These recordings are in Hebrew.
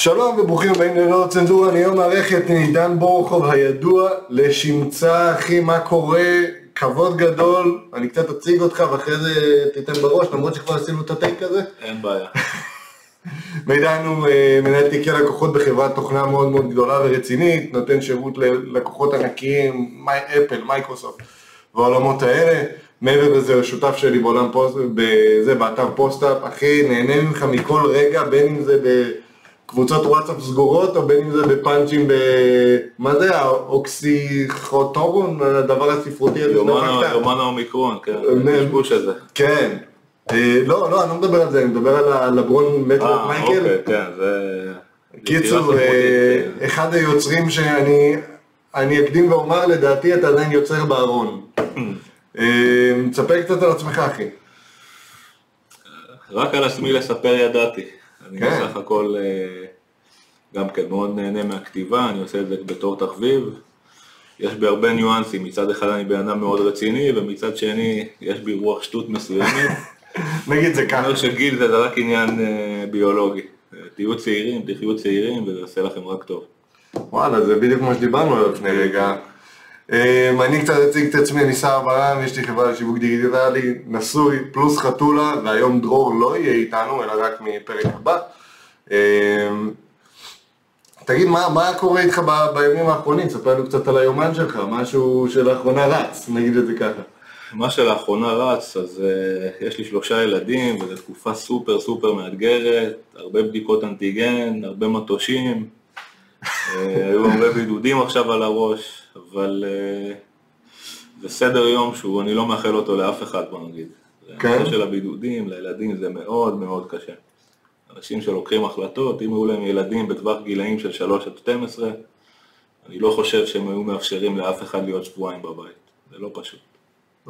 שלום וברוכים הבאים ללא צנזורה, אני היום מארח את מידן בורוכוב הידוע לשמצה, אחי, מה קורה? כבוד גדול, אני קצת אציג אותך ואחרי זה תיתן בראש, למרות שכבר עשינו את ה take הזה. אין בעיה. מידן הוא אה, מנהל תיקי לקוחות בחברת תוכנה מאוד מאוד גדולה ורצינית, נותן שירות ללקוחות ענקיים, מי, אפל, מייקרוסופט והעולמות האלה. מעבר לזה הוא שותף שלי בעולם פוסט, בזה, באתר פוסט-אפ, אחי, נהנה ממך מכל רגע, בין אם זה בקבוצות וואטסאפ סגורות, או בין אם זה בפאנצ'ים ב... מה זה, האוקסיכוטורון, הדבר הספרותי הזה יומן האומיקרון, כן, אה, השבוש הזה. כן. אה, לא, לא, אני לא מדבר על זה, אני מדבר על הלברון מטרו אה, מייקל. אוקיי, כן, זה... קיצור, אה, ספרותית, אחד היוצרים שאני אני אקדים ואומר, לדעתי אתה עדיין יוצר בארון. אה, תספר קצת על עצמך, אחי. רק על עצמי לספר ידעתי. אני כן. בסך הכל אה, גם כן מאוד נהנה מהכתיבה, אני עושה את זה בתור תחביב. יש בי הרבה ניואנסים, מצד אחד אני בן אדם מאוד רציני, ומצד שני יש בי רוח שטות מסוימת. נגיד זה אני ככה. אומר שגיל זה רק עניין אה, ביולוגי. אה, תהיו צעירים, תחיו צעירים, וזה יעשה לכם רק טוב. וואלה, זה בדיוק מה שדיברנו עליו לפני רגע. אה, אני קצת אציג את עצמי, אני שר ברם, יש לי חברה לשיווק דיגיטלי, נשוי, פלוס חתולה, והיום דרור לא יהיה איתנו, אלא רק מפרק הבא. אה, תגיד, מה, מה קורה איתך ב- בימים האחרונים? ספר לנו קצת על היומן שלך, משהו שלאחרונה רץ, נגיד את זה ככה. מה שלאחרונה רץ, אז uh, יש לי שלושה ילדים, וזו תקופה סופר סופר מאתגרת, הרבה בדיקות אנטיגן, הרבה מטושים, uh, היו הרבה בידודים עכשיו על הראש, אבל uh, זה סדר יום שהוא, אני לא מאחל אותו לאף אחד, בוא נגיד. כן? הנושא של הבידודים לילדים זה מאוד מאוד קשה. אנשים שלוקחים החלטות, אם היו להם ילדים בטווח גילאים של 3 עד 12, אני לא חושב שהם היו מאפשרים לאף אחד להיות שבועיים בבית, זה לא פשוט.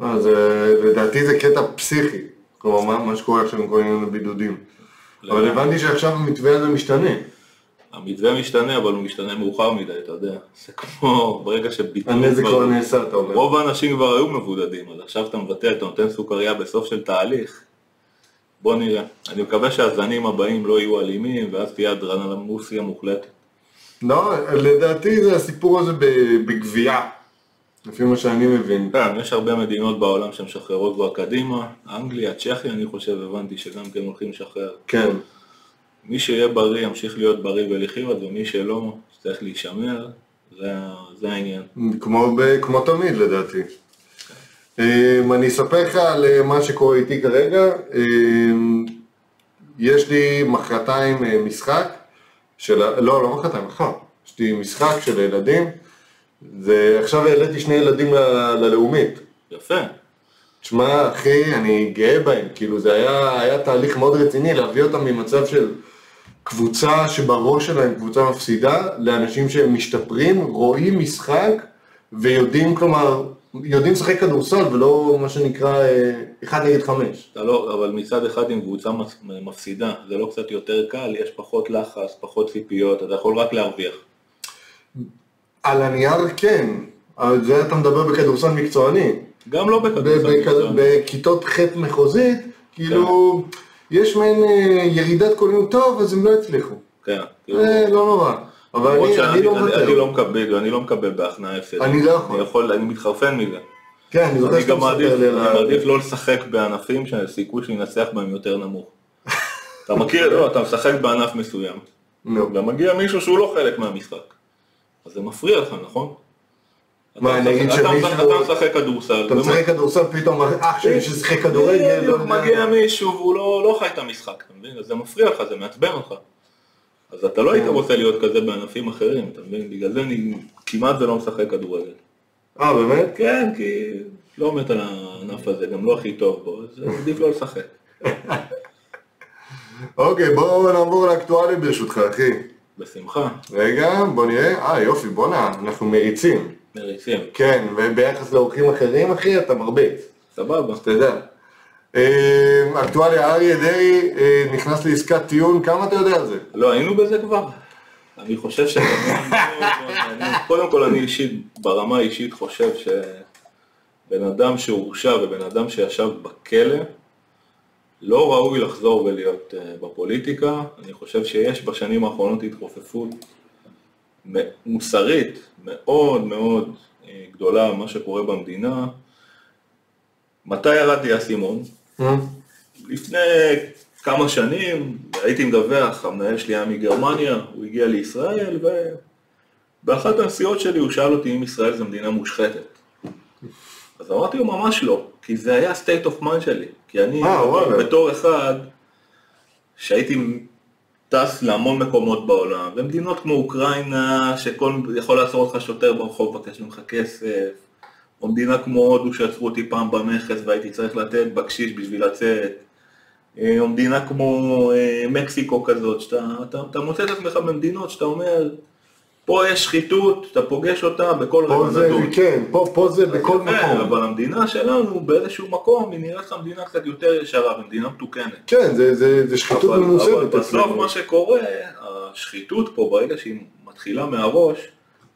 אה, זה, לדעתי זה קטע פסיכי, כלומר מה, שקורה עכשיו עם כל מיני בידודים. אבל הבנתי שעכשיו המתווה הזה משתנה. המתווה משתנה, אבל הוא משתנה מאוחר מדי, אתה יודע. זה כמו ברגע שביטלו... הנזק כבר- נעשה, אתה אומר. רוב האנשים כבר היו מבודדים, אז עכשיו אתה מבטל, אתה נותן סוכריה בסוף של תהליך. בוא נראה. אני מקווה שהזנים הבאים לא יהיו אלימים, ואז תהיה אדרנלמוסיה מוחלטת. לא, לדעתי זה הסיפור הזה בגבייה, לפי מה שאני מבין. כן, יש הרבה מדינות בעולם שמשחררות כבר קדימה, אנגליה, צ'כיה, אני חושב, הבנתי שגם כן הולכים לשחרר. כן. מי שיהיה בריא ימשיך להיות בריא ולחיות, ומי שלא, צריך להישמר, זה, זה העניין. כמו, ב, כמו תמיד לדעתי. אמ, אני אספר לך על אה, מה שקורה איתי כרגע. אמ, יש לי מחרתיים אה, משחק של... לא, לא מחרתיים, מחר. יש לי משחק של ילדים. זה, עכשיו העליתי שני ילדים ל- ללאומית. יפה. תשמע, אחי, אני גאה בהם. כאילו, זה היה, היה תהליך מאוד רציני להביא אותם ממצב של קבוצה שבראש שלהם קבוצה מפסידה, לאנשים שהם משתפרים, רואים משחק ויודעים, כלומר, יודעים לשחק כדורסל ולא מה שנקרא אה, אחד נגד חמש. אתה לא, אבל מצד אחד עם קבוצה מפסידה, זה לא קצת יותר קל, יש פחות לחץ, פחות ציפיות, אתה יכול רק להרוויח. על הנייר כן, על זה אתה מדבר בכדורסל מקצועני. גם לא בכדורסל. בכ- מקצועני. בכיתות ח' מחוזית, כאילו, יש מעין אה, ירידת קולנוע טוב, אז הם לא הצליחו. כן, כאילו, אה, לא נורא. אבל אני, אני לא אני- מוותר. אני לא מקבל, אני לא מקבל בהכנעה הפסד. אני לא יכול. אני יכול, אני מתחרפן מזה. כן, אני אני שאתה מספר לי על אני ה... מעדיף לא לשחק בענפים שהסיכוי שננצח בהם יותר נמוך. אתה מכיר, לא, אתה משחק בענף מסוים, נו. ומגיע מישהו שהוא לא חלק מהמשחק. אז זה מפריע לך, נכון? מה, נגיד שמישהו- אתה משחק כדורסל. אתה משחק כדורסל, פתאום אח שלי ששיחק כדורגל, לא. מגיע מישהו והוא לא לא חי את המשחק, אתה מבין? אז זה מפריע לך, זה מעצבן אותך. אז אתה לא היית כן. רוצה להיות כזה בענפים אחרים, אתה מבין? בגלל זה אני כמעט ולא משחק כדורגל. אה, באמת? כן, כי לא מת על הענף הזה, גם לא הכי טוב בו, אז עדיף לא לשחק. אוקיי, בואו נעבור לאקטואליה ברשותך, אחי. בשמחה, רגע, בוא נראה. אה, יופי, בואנה, אנחנו מריצים. מריצים, כן, וביחס לאורחים אחרים, אחי, אתה מרביץ. סבבה. תדע. אה, אקטואליה, אריה דרעי אה, נכנס לעסקת טיעון, כמה אתה יודע על זה? לא, היינו בזה כבר. אני חושב ש... קודם כל אני אישית, ברמה האישית חושב שבן אדם שהורשע ובן אדם שישב בכלא, לא ראוי לחזור ולהיות אה, בפוליטיקה, אני חושב שיש בשנים האחרונות התרופפות מוסרית מאוד מאוד אה, גדולה מה שקורה במדינה. מתי ירד לי האסימון? לפני כמה שנים הייתי מדווח, המנהל שלי היה מגרמניה, הוא הגיע לישראל ובאחת הנסיעות שלי הוא שאל אותי אם ישראל זו מדינה מושחתת. אז אמרתי לו ממש לא, כי זה היה state of mind שלי, כי אני אה. בתור אחד שהייתי טס להמון מקומות בעולם, ומדינות כמו אוקראינה, שכל יכול לעצור אותך שוטר ברחוב, מבקש ממך כסף, או מדינה כמו הודו שעצרו אותי פעם במכס והייתי צריך לתת בקשיש בשביל לצאת, אה, או מדינה כמו אה, מקסיקו כזאת, שאתה אתה, אתה מוצא את עצמך במדינות שאתה אומר, פה יש שחיתות, אתה פוגש אותה בכל רגע נתון. כן, פה, פה זה בכל יפה, מקום. אבל המדינה שלנו באיזשהו מקום היא נראית לך מדינה קצת יותר ישרה ומדינה מתוקנת. כן, זה, זה, זה שחיתות אבל, אבל ממוסדת בסוף. מה שקורה, השחיתות פה ברגע שהיא מתחילה מהראש,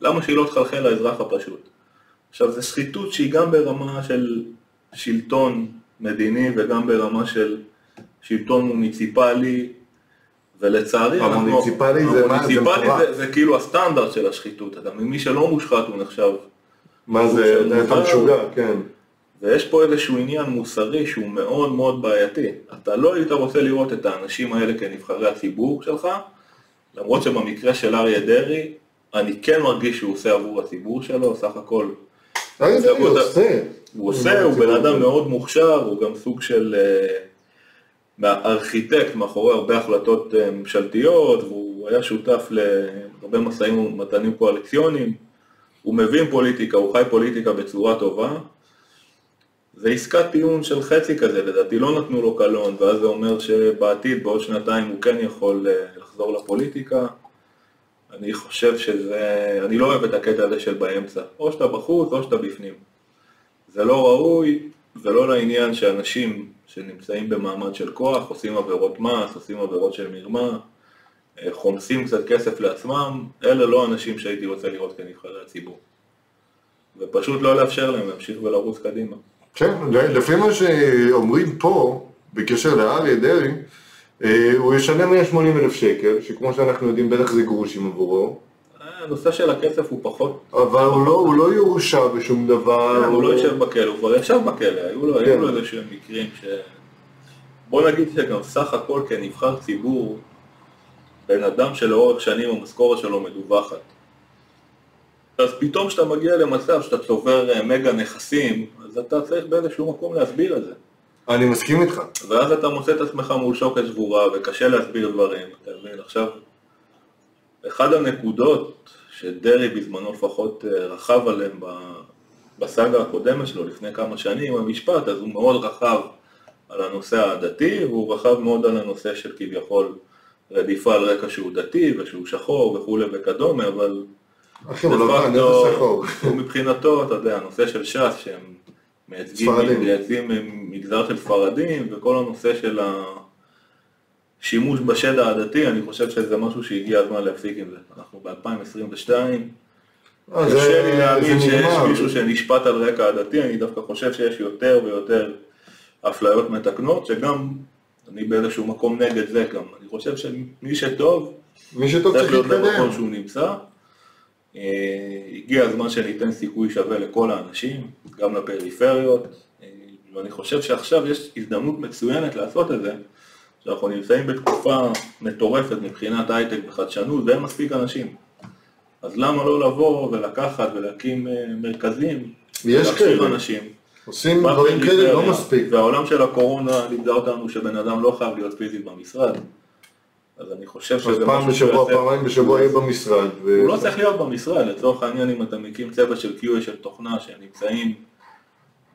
למה שהיא לא תחלחל לאזרח הפשוט? עכשיו זו שחיתות שהיא גם ברמה של שלטון מדיני וגם ברמה של שלטון מוניציפלי ולצערי אנחנו... המוניציפלי זה מה? זה מטורף. זה, זה כאילו הסטנדרט של השחיתות, אתה? מי שלא מושחת הוא נחשב מה זה, אתה-. משוגע, כן. ויש פה איזשהו עניין מוסרי שהוא מאוד מאוד בעייתי. אתה לא היית רוצה לראות את האנשים האלה כנבחרי הציבור שלך, למרות שבמקרה של אריה דרעי, אני כן מרגיש שהוא עושה עבור הציבור שלו, סך הכל. אריה דרעי. עושה. הוא עושה, הוא בן אדם מאוד מוכשר, הוא גם סוג של אה, ארכיטקט מאחורי הרבה החלטות אה, ממשלתיות, והוא היה שותף להרבה משאים ומתנים קואליציוניים. הוא מבין פוליטיקה, הוא חי פוליטיקה בצורה טובה. זה עסקת טיעון של חצי כזה, לדעתי לא נתנו לו קלון, ואז זה אומר שבעתיד, בעוד שנתיים, הוא כן יכול אה, לחזור לפוליטיקה. אני חושב שזה, אני לא אוהב את הקטע הזה של באמצע, או שאתה בחוץ או שאתה בפנים. זה לא ראוי, זה לא לעניין שאנשים שנמצאים במעמד של כוח, עושים עבירות מס, עושים עבירות של מרמה, אה, חומסים קצת כסף לעצמם, אלה לא אנשים שהייתי רוצה לראות כנבחרי הציבור. ופשוט לא לאפשר להם להמשיך ולרוץ קדימה. כן, לפי מה שאומרים פה, בקשר לאריה דרעי, אה, הוא ישלם 180 אלף שקל, שכמו שאנחנו יודעים בטח זה גרושים עבורו, הנושא של הכסף הוא פחות, אבל הוא לא, הוא לא יורשע בשום דבר. הוא לא יושב בכלא, הוא כבר ישב בכלא, היו לו, כן. היו לו איזה שהם מקרים ש... בוא נגיד שגם סך הכל כנבחר ציבור, בן אדם שלאורך שנים המשכורת שלו מדווחת. אז פתאום כשאתה מגיע למצב שאתה צובר אה, מגה נכסים, אז אתה צריך באיזשהו מקום להסביר את זה. אני מסכים איתך. ואז אתה מוצא את עצמך מול שוקת שבורה וקשה להסביר דברים, אתה מבין? עכשיו, אחד הנקודות שדרעי בזמנו לפחות אה, רכב עליהם ב- בסאגה הקודמת שלו לפני כמה שנים, המשפט, אז הוא מאוד רכב על הנושא הדתי, והוא רכב מאוד על הנושא של כביכול רדיפה על רקע שהוא דתי ושהוא שחור וכולי וכדומה, אבל אחי, הוא שחור. הוא מבחינתו, אתה יודע, הנושא של ש"ס, שהם מייצגים. מייצגים מגזר של ספרדים, וכל הנושא של השימוש בשד העדתי, אני חושב שזה משהו שהגיע הזמן להפסיק עם זה. אנחנו ב-2022, אה, קשה לי להאמין שיש. מישהו שנשפט על רקע עדתי, אני דווקא חושב שיש יותר ויותר אפליות מתקנות, שגם אני באיזשהו מקום נגד זה גם. אני חושב שמי שטוב, מי שטוב צריך להיות במקום. שהוא נמצא. אה, הגיע הזמן שניתן סיכוי שווה לכל האנשים, גם לפריפריות, אה, ואני חושב שעכשיו יש הזדמנות מצוינת לעשות את זה, שאנחנו נמצאים בתקופה מטורפת מבחינת הייטק וחדשנות ואין מספיק אנשים. אז למה לא לבוא ולקחת ולהקים אה, מרכזים, יש כאלה. אנשים. עושים דברים כאלה לא. מספיק. והעולם של הקורונה לימדה אותנו שבן אדם לא חייב להיות פיזית במשרד. אז אני חושב שזה פעם בשבוע, פעמיים בשבוע יהיה במשרד. ו- הוא לא צריך להיות במשרד, לצורך העניין אם אתה מקים צוות של QA של תוכנה שהם נמצאים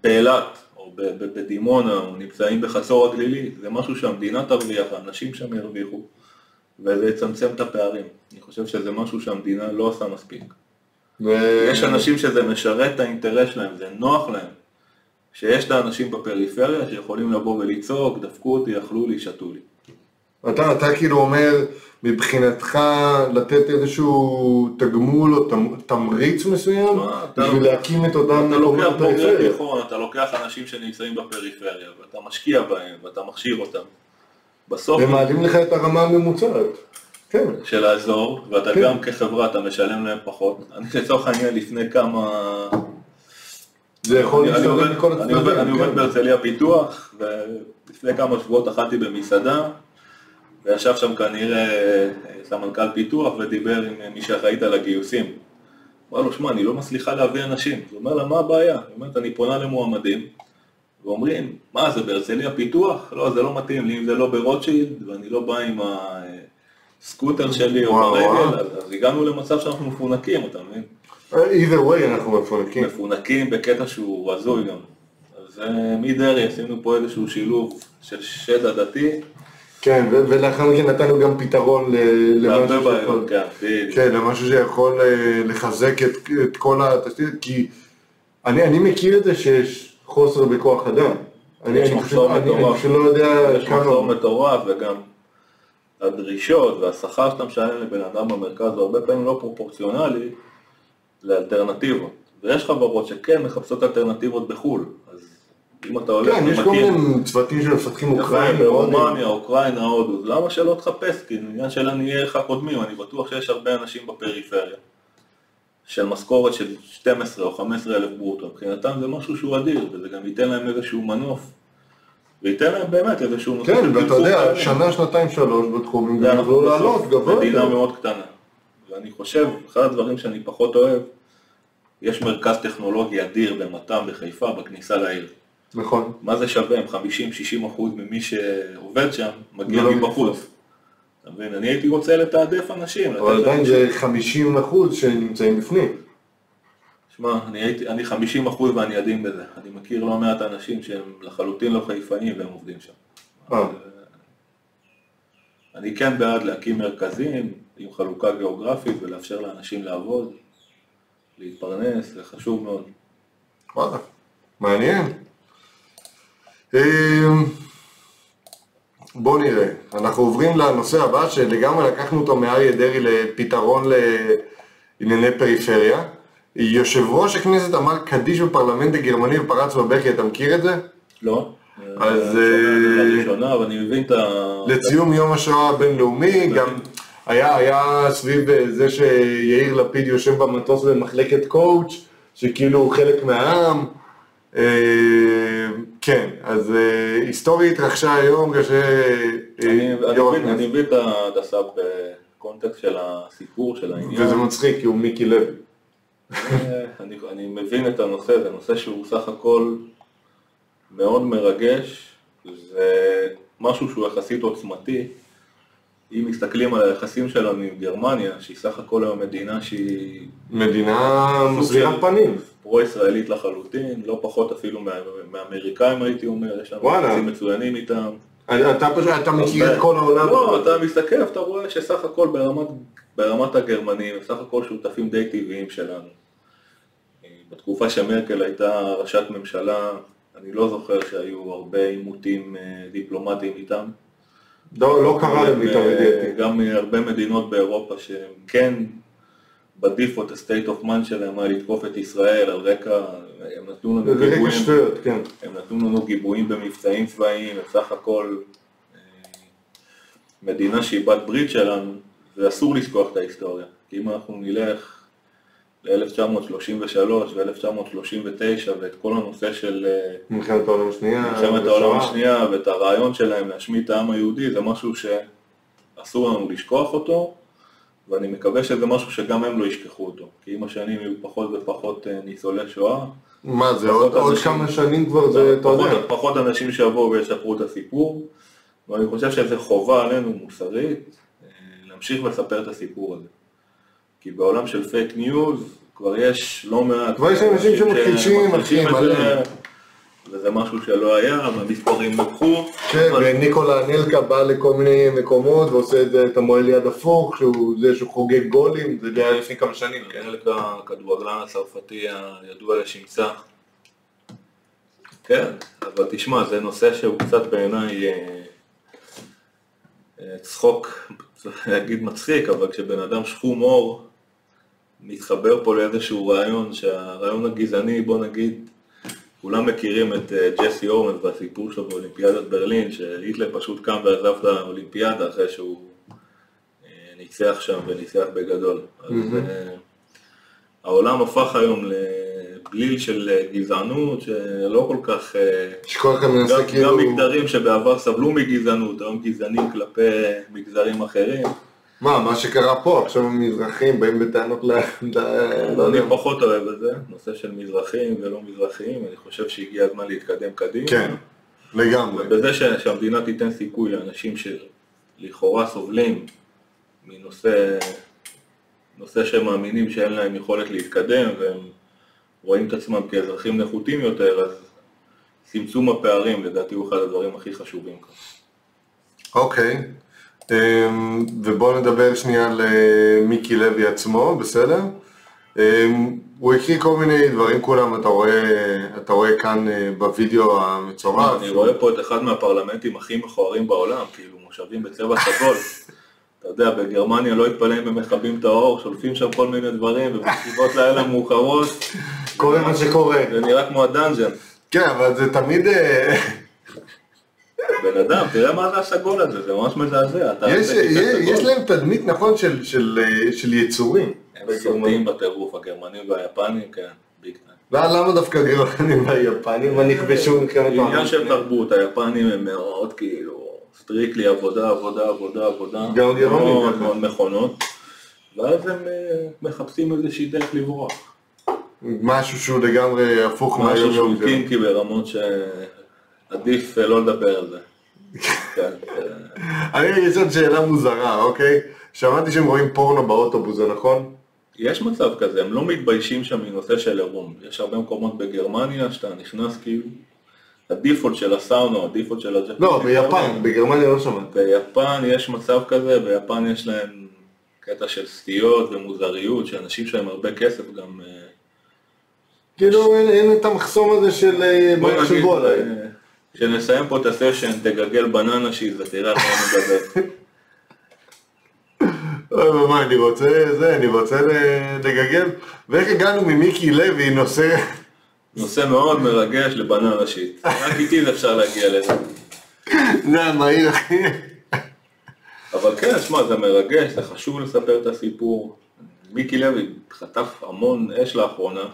באילת בדימונה או נמצאים בחצור הגלילית, זה משהו שהמדינה תרוויח, האנשים שם ירוויחו וזה יצמצם את הפערים. אני חושב שזה משהו שהמדינה לא עושה מספיק. ו- יש אנשים שזה משרת את האינטרס שלהם, זה נוח להם. שיש את האנשים בפריפריה שיכולים לבוא ולצעוק, דפקו אותי, אכלו לי, שתו לי. אתה, אתה כאילו אומר, מבחינתך לתת איזשהו תגמול או תמ- תמריץ מסוים אתה- בשביל להקים את אותם מקומות בפריפריה. אתה לוקח אנשים שנמצאים בפריפריה, ואתה משקיע בהם, ואתה מכשיר אותם, בסוף ומעלים לך את הרמה הממוצעת. כן. של האזור, ואתה כן. גם כחברה, אתה משלם להם פחות. אני לצורך העניין לפני כמה... זה יכול אני עובד- הצדדים. אני עובד כן. בהרצליה פיתוח, ולפני כמה שבועות אכלתי במסעדה, וישב שם כנראה אה, סמנכ"ל פיתוח ודיבר עם אה, מי שאחראית על הגיוסים. אמר לו, שמע, אני לא מצליחה להביא אנשים. הוא אומר לה, מה הבעיה? היא אומרת, אני פונה למועמדים, ואומרים, מה, זה בהרצליה פיתוח? לא, זה לא מתאים לי, אם זה לא ברוטשילד, ואני לא בא עם הסקוטר שלי או וואו. אז אז הגענו למצב שאנחנו מפונקים, אתה מבין? either way אנחנו מפונקים. מפונקים בקטע שהוא הזוי גם. אז אה, מדרעי עשינו פה איזשהו שילוב של שד עדתי, כן, ולאחר מכן נתנו גם פתרון למשהו שיכול- כן. כן, למשהו שיכול אה, לחזק את, את כל התשתית, כי אני, אני מכיר את זה שיש חוסר בכוח אדם. אני, אני, פשוט- אני, אני מטורף. פשוט לא יודע יש מחסור כמה... מטורף וגם הדרישות והשכר שאתה משלם לבן אדם במרכז הוא הרבה פעמים לא פרופורציונלי לאלטרנטיבות. ויש חברות שכן מחפשות אלטרנטיבות בחו"ל, אם אתה הולך כן, יש כל מיני צוותים שמפתחים יפה, אוקראינים. ברומניה, אוקראינה, הודו, למה שלא תחפש? כי עניין של עניי ערך הקודמים, אני בטוח שיש הרבה אנשים בפריפריה של משכורת של 12 או 15 אלף ברוטו, מבחינתם זה משהו שהוא אדיר, וזה גם ייתן להם איזשהו מנוף, וייתן להם באמת איזשהו נושא כן, של ואתה יודע. שנה, שנתיים, שלוש זה גם יוכלו לעלות גבוה מדינה. מאוד קטנה, ואני חושב, אחד הדברים שאני פחות אוהב, יש מרכז טכנולוגי אדיר במת"ם בחיפה בכניסה לעיר. נכון. מה זה שווה אם 50-60 אחוז ממי שעובד שם מגיע ולא מבחוץ? אתה מבין? אני הייתי רוצה לתעדף אנשים. אבל עדיין זה 50 אחוז שנמצאים בפנים. שמע, אני, הייתי, אני 50 אחוז ואני עדין בזה. אני מכיר לא מעט אנשים שהם לחלוטין לא חיפאים והם עובדים שם. אה. אני כן בעד להקים מרכזים עם חלוקה גיאוגרפית ולאפשר לאנשים לעבוד, להתפרנס, זה חשוב מאוד. וואלה, מעניין. אמ, בוא נראה, אנחנו עוברים לנושא הבא שלגמרי לקחנו אותו מאריה דרעי לפתרון לענייני פריפריה. יושב ראש הכנסת אמר קדיש בפרלמנט הגרמני ופרץ בבכי, אתה מכיר את זה? לא? אז, אה, לראשונה, אבל אני מבין את ה... לציון יום השואה הבינלאומי, גם היה, היה סביב אה, זה שיאיר לפיד יושב במטוס במחלקת קואוץ', שכאילו הוא חלק מהעם. כן, אז אה, היסטוריה התרחשה היום כאשר אני, יו"ר מבין, אני הכנסת, מבין את ההנדסה בקונטקסט של הסיפור, של העניין. וזה מצחיק כי הוא מיקי לוי. אה, אני, אני מבין את הנושא, זה נושא שהוא סך הכל מאוד מרגש, זה משהו שהוא יחסית עוצמתי. אם מסתכלים על היחסים שלנו עם גרמניה, שהיא סך הכל היום מדינה שהיא מדינה מסבירת פנים. פרו-ישראלית לחלוטין, לא פחות אפילו מה, מהאמריקאים הייתי אומר, יש לנו. יחסים מצוינים איתם. אתה פשוט, אתה מכיר את כל העולם. לא, אתה מסתכל, אתה רואה שסך הכל ברמת, ברמת הגרמנים, סך הכל שותפים די טבעיים שלנו. בתקופה שמרקל הייתה ראשת ממשלה, אני לא זוכר שהיו הרבה עימותים אה, דיפלומטיים איתם. לא לא קרה למיטב אה, ידיעתי. גם הרבה מדינות באירופה שהם כן בדיפולט ה-state of mind שלהם היה לתקוף את ישראל על רקע, הם נתנו לנו גיבויים, שטויות, כן. הם נתנו לנו גיבויים במבצעים צבאיים, הם סך הכל אה, מדינה שהיא בת ברית שלנו, ואסור לשכוח את ההיסטוריה. כי אם אנחנו נלך ל-1933 ו-1939 ואת כל הנושא של אה, מלחמת העולם השנייה. מלחמת העולם. השנייה ואת הרעיון שלהם להשמיד את העם היהודי, זה משהו שאסור לנו לשכוח אותו, ואני מקווה שזה משהו שגם הם לא ישכחו אותו. כי עם השנים יהיו פחות ופחות אה, ניצולי שואה, מה זה, פחות עוד עוד אנשים. כמה שנים כבר זה, אתה פחות, יודע. פחות אנשים שיבואו ויספרו את הסיפור, ואני חושב שזה חובה עלינו מוסרית אה, להמשיך ולספר את הסיפור הזה. כי בעולם של fake news כבר יש לא מעט... כבר יש אנשים שמכחישים, אחי, מלא. וזה משהו שלא היה, והמספרים לקחו. כן, אבל- וניקולא אנלקה בא לכל מיני מקומות ועושה את זה, את המועל יד הפוך, שהוא זה שהוא חוגג גולים, זה היה לפני כמה שנים, כן. אנלקה הכדורגלן הצרפתי הידוע לשמצה. כן, אבל תשמע, זה נושא שהוא קצת בעיניי אה, אה, צחוק, צריך להגיד מצחיק, אבל כשבן אדם שחום עור מתחבר פה לאיזשהו רעיון, שהרעיון הגזעני, בוא נגיד, כולם מכירים את אה, ג'סי אורנס והסיפור שלו באולימפיאדת ברלין, שהיטלר פשוט קם ועזב את האולימפיאדה אחרי שהוא אה, ניצח שם וניצח בגדול. אז אה, העולם הפך היום לבליל של גזענות, שלא כל כך... שכל אחד מנסה כאילו... גם מגדרים שבעבר סבלו מגזענות, היום גזענים כלפי מגזרים אחרים. מה, מה שקרה פה, עכשיו המזרחים באים בטענות ל... לא. אני פחות אוהב את זה, נושא של מזרחים ולא מזרחים, אני חושב שהגיע הזמן להתקדם קדימה. כן, לגמרי. ובזה שהמדינה תיתן סיכוי לאנשים שלכאורה סובלים מנושא נושא שהם מאמינים שאין להם יכולת להתקדם והם רואים את עצמם כאזרחים נחותים יותר, אז צמצום הפערים לדעתי הוא אחד הדברים הכי חשובים כאן. אוקיי. אמ, ובואו נדבר שנייה על אה, מיקי לוי עצמו, בסדר? אמ, הוא הקריא כל מיני דברים כולם, אתה רואה, אתה רואה כאן אה, בווידאו המצורף. אני רואה פה את אחד מהפרלמנטים הכי מכוערים בעולם, כאילו מושבים בצבע סגול. אתה יודע, בגרמניה לא התפלא אם הם מכבים את האור, שולפים שם כל מיני דברים, ובסביבות לילה מאוחרות, קורה מה שקורה. זה נראה כמו ה dungeon. כן, אבל זה תמיד... בן אדם, תראה מה זה הסגול הזה, זה ממש מזעזע. יש. להם תדמית, נכון, של, יצורים. הם סוטים בטירוף, הגרמנים והיפנים, כן, big time. למה דווקא הגרמנים והיפנים נכבשו מלחמת עניין של העולם? תרבות, היפנים הם מאוד כאילו strictly עבודה, עבודה, עבודה, עבודה, גם גרמנים מאוד. מאוד מכונות, ואז הם אה, מחפשים איזושהי דרך לברוח. משהו שהוא לגמרי הפוך משהו מהיום שהוא יום שלנו. קינקי ברמות שעדיף אה, לא לדבר על זה. כן, אה, אני אגיד לשאול שאלה מוזרה, אוקיי? שמעתי שהם רואים פורנו באוטובוס, זה נכון? יש מצב כזה, הם לא מתביישים שם מנושא של עירום. יש הרבה מקומות בגרמניה שאתה נכנס כאילו, הדיפולט של הסאונה, או הדיפולט של הג'קט. לא, ביפן, בגרמניה לא שמעתי. ביפן יש מצב כזה, ביפן יש להם קטע של סטיות ומוזריות, שאנשים שלהם הרבה כסף גם... אה, כאילו אין- את המחסום הזה של בוא מה נגיד, יחשבו עליי. כשנסיים פה את הסשן, תגגל בננה שיז ותראה על מה אני מדבר. אוי, מה, אני רוצה, זה, אני רוצה לגגל. ואיך הגענו ממיקי לוי, נושא... נושא מאוד מרגש לבננה שיט. רק איתי זה אפשר להגיע לזה. זה המהיר, אחי. אבל כן, שמע, זה מרגש, זה חשוב לספר את הסיפור. מיקי לוי חטף המון אש לאחרונה,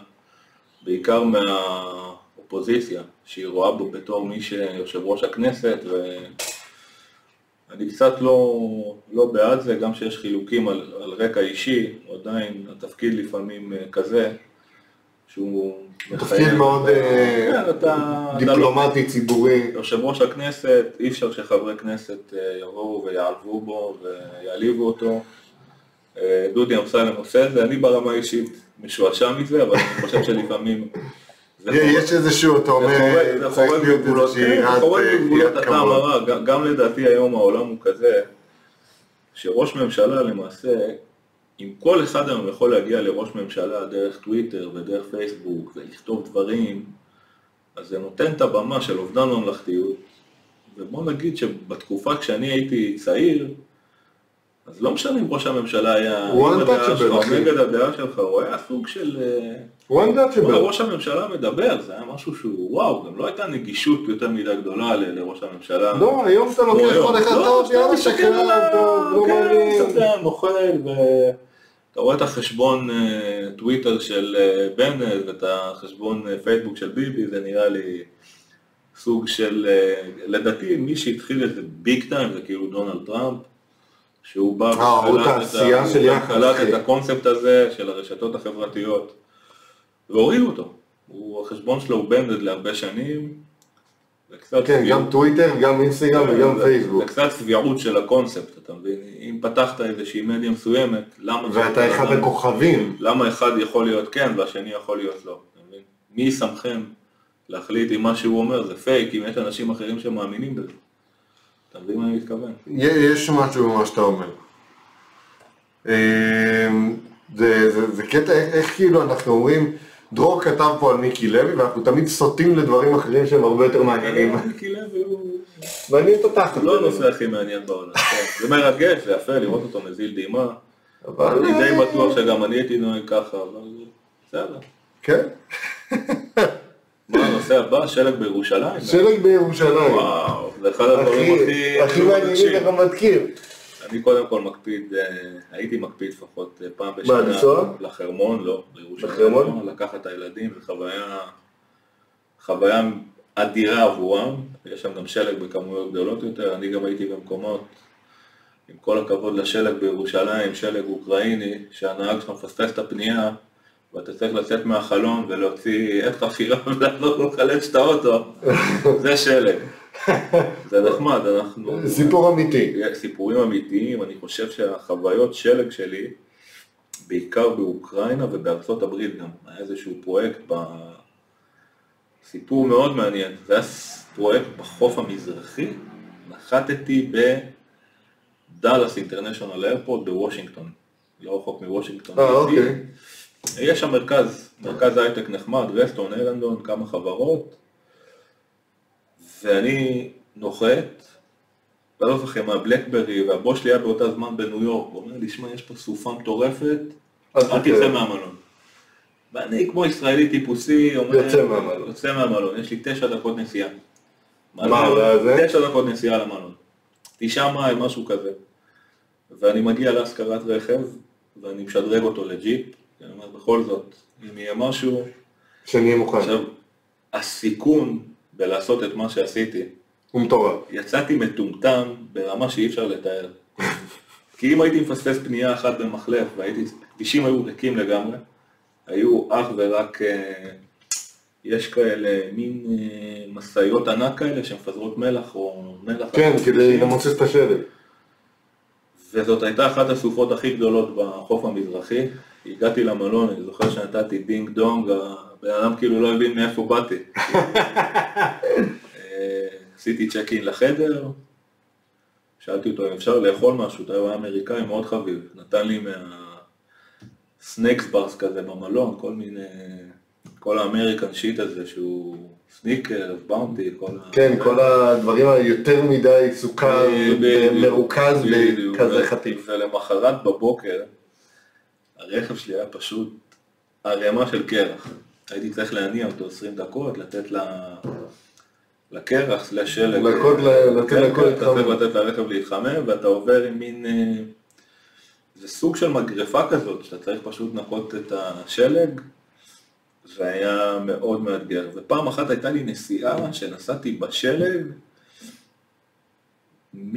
בעיקר מהאופוזיציה, שהיא רואה בו בתור מי שיושב ראש הכנסת, ואני קצת לא, לא בעד זה, גם שיש חילוקים על, על רקע אישי, עדיין התפקיד לפעמים אה, כזה, שהוא תפקיד מאוד אה, כן, אתה לא, דיפלומטי, ציבורי. יושב ראש הכנסת, אי אפשר שחברי כנסת אה, יבואו ויעלבו בו ויעליבו אותו. דודי אמסלם עושה את זה, אני ברמה האישית משועשע מזה, אבל אני חושב שלפעמים... חורג- יש איזשהו, אתה אומר, צריך להיות איזושהי יראת כבוד. גם לדעתי היום העולם הוא כזה, שראש ממשלה למעשה, אם כל אחד היום יכול להגיע לראש ממשלה דרך טוויטר ודרך פייסבוק ולכתוב דברים, אז זה נותן את הבמה של אובדן ממלכתיות, ובוא נגיד שבתקופה כשאני הייתי צעיר, אז לא משנה אם ראש הממשלה היה הוא untouchable, אחי. נגד הדעה שלך, הוא היה סוג של... אה, הוא אבל אנדאצ'בל. ראש הממשלה מדבר, זה היה משהו שהוא וואו, גם לא הייתה נגישות יותר מדי גדולה לראש הממשלה. לא, היום אתה לוקח. כל אחד לא, טוב, יאללה שקרן, טוב, לא כן, מעניין. מסתכל, נוכל, ואתה רואה את החשבון אה, טוויטר של אה, בנט ואת החשבון אה, פייסבוק של ביבי, זה נראה לי סוג של, אה, לדעתי מי שהתחיל את זה big time זה כאילו דונלד טראמפ. שהוא בא אה, וקלט את ה- תעשייה של הוא יח"צ, קלט אחי. את הקונספט הזה של הרשתות החברתיות והורידו אותו. הוא, החשבון שלו הוא banned להרבה שנים. כן. גם טוויטר, גם אינסטגרם וגם זה- פייסבוק. זה קצת צביעות של הקונספט, אתה מבין? אם פתחת איזושהי מדיה מסוימת, למה... ואתה אחד הכוכבים. למה אחד יכול להיות כן והשני יכול להיות לא? מי שמכם להחליט אם מה שהוא אומר זה פייק, אם יש אנשים אחרים שמאמינים בזה? אתה מבין מה אני מתכוון? יש משהו במה שאתה אומר. אמ, זה, זה, זה קטע, איך, איך כאילו אנחנו אומרים, דרור כתב פה על מיקי לוי ואנחנו תמיד סוטים לדברים אחרים שהם הרבה יותר מעניינים. מיקי לוי הוא מעניין את התחת. לא הנושא הכי מעניין בעולם. כן. זה מרגש, זה יפה לראות אותו מזיל דמעה. אבל... אני די בטוח שגם אני הייתי נוהג ככה, אבל בסדר. כן. מה הנושא הבא, שלג בירושלים. שלג בירושלים. וואו, זה אחד הדברים הכי... הכי הכי מעניינים מרגשים. לרמטכיר. אני קודם כל מקפיד, אה, הייתי מקפיד לפחות אה, פעם בשנה. לנסוע? לחרמון, לא, לירושלים. לחרמון? לא, לקחת את הילדים, זו חוויה, חוויה אדירה עבורם. יש שם גם שלג בכמויות גדולות יותר, אני גם הייתי במקומות, עם כל הכבוד לשלג בירושלים, שלג אוקראיני, שהנהג שלך מפספס את הפנייה, ואתה צריך לצאת מהחלון ולהוציא עט חפירה ולעלות לחלץ את האוטו, זה שלג. זה נחמד, אנחנו... סיפור אמיתי. סיפורים אמיתיים, אני חושב שהחוויות שלג שלי, בעיקר באוקראינה ובארצות הברית גם, היה איזשהו פרויקט, ב... סיפור מאוד מעניין, זה היה פרויקט בחוף המזרחי, נחתתי בדאלאס אינטרנשיונל איירפורט בוושינגטון, לא רחוק מוושינגטון. אה. אוקיי. יש שם מרכז, מרכז הייטק נחמד, רסטון, אילנדון, כמה חברות, ואני נוחת, לא זוכר מה, בלקברי, והבוס שלי היה באותה זמן בניו יורק, הוא אומר לי, שמע, יש פה סופה מטורפת, אל תצא." תצא מהמלון. ואני כמו ישראלי טיפוסי, אומר, יוצא מהמלון. יוצא מהמלון, יש לי תשע דקות נסיעה. מה, זה? תשע דקות נסיעה למלון. תשעה מייל, משהו כזה. ואני מגיע להשכרת רכב, ואני משדרג אותו לג'יפ, אני אומר, בכל זאת, אם יהיה משהו, שנהיה מוכן. עכשיו, הסיכון בלעשות את מה שעשיתי, הוא מטורף. יצאתי מטומטם ברמה שאי אפשר לתאר. כי אם הייתי מפספס פנייה אחת במחלף, והייתי, כבישים היו ריקים לגמרי, היו אך ורק, אה, יש כאלה מין אה, משאיות ענק כאלה שמפזרות מלח או מלח. כן, כדי. למוצץ את השלג. וזאת הייתה אחת הסופות הכי גדולות בחוף המזרחי. הגעתי למלון, אני זוכר שנתתי ding dong, הבן אדם כאילו לא הבין מאיפה באתי. אה, עשיתי check in לחדר, שאלתי אותו אם אפשר לאכול משהו, הוא היה אמריקאי מאוד חביב, נתן לי מה snacks bars כזה במלון, כל מיני, כל ה American shit הזה שהוא סניקרס, באונטי, כל ה... כן, כל הדברים היותר מדי סוכר, בדיוק, מרוכז. בכזה חטיף. ולמחרת בבוקר, הרכב שלי היה פשוט ערימה של קרח. הייתי צריך להניע אותו 20 דקות, לתת לה... לקרח, סלש שלג. לקוד לתת כן, לכל כן, להתחמם. לתת לרכב להתחמם, ואתה עובר עם מין... אה, זה סוג של מגרפה כזאת, שאתה צריך פשוט לנקות את השלג, זה היה מאוד מאתגר. ופעם אחת הייתה לי נסיעה שנסעתי בשלג מ...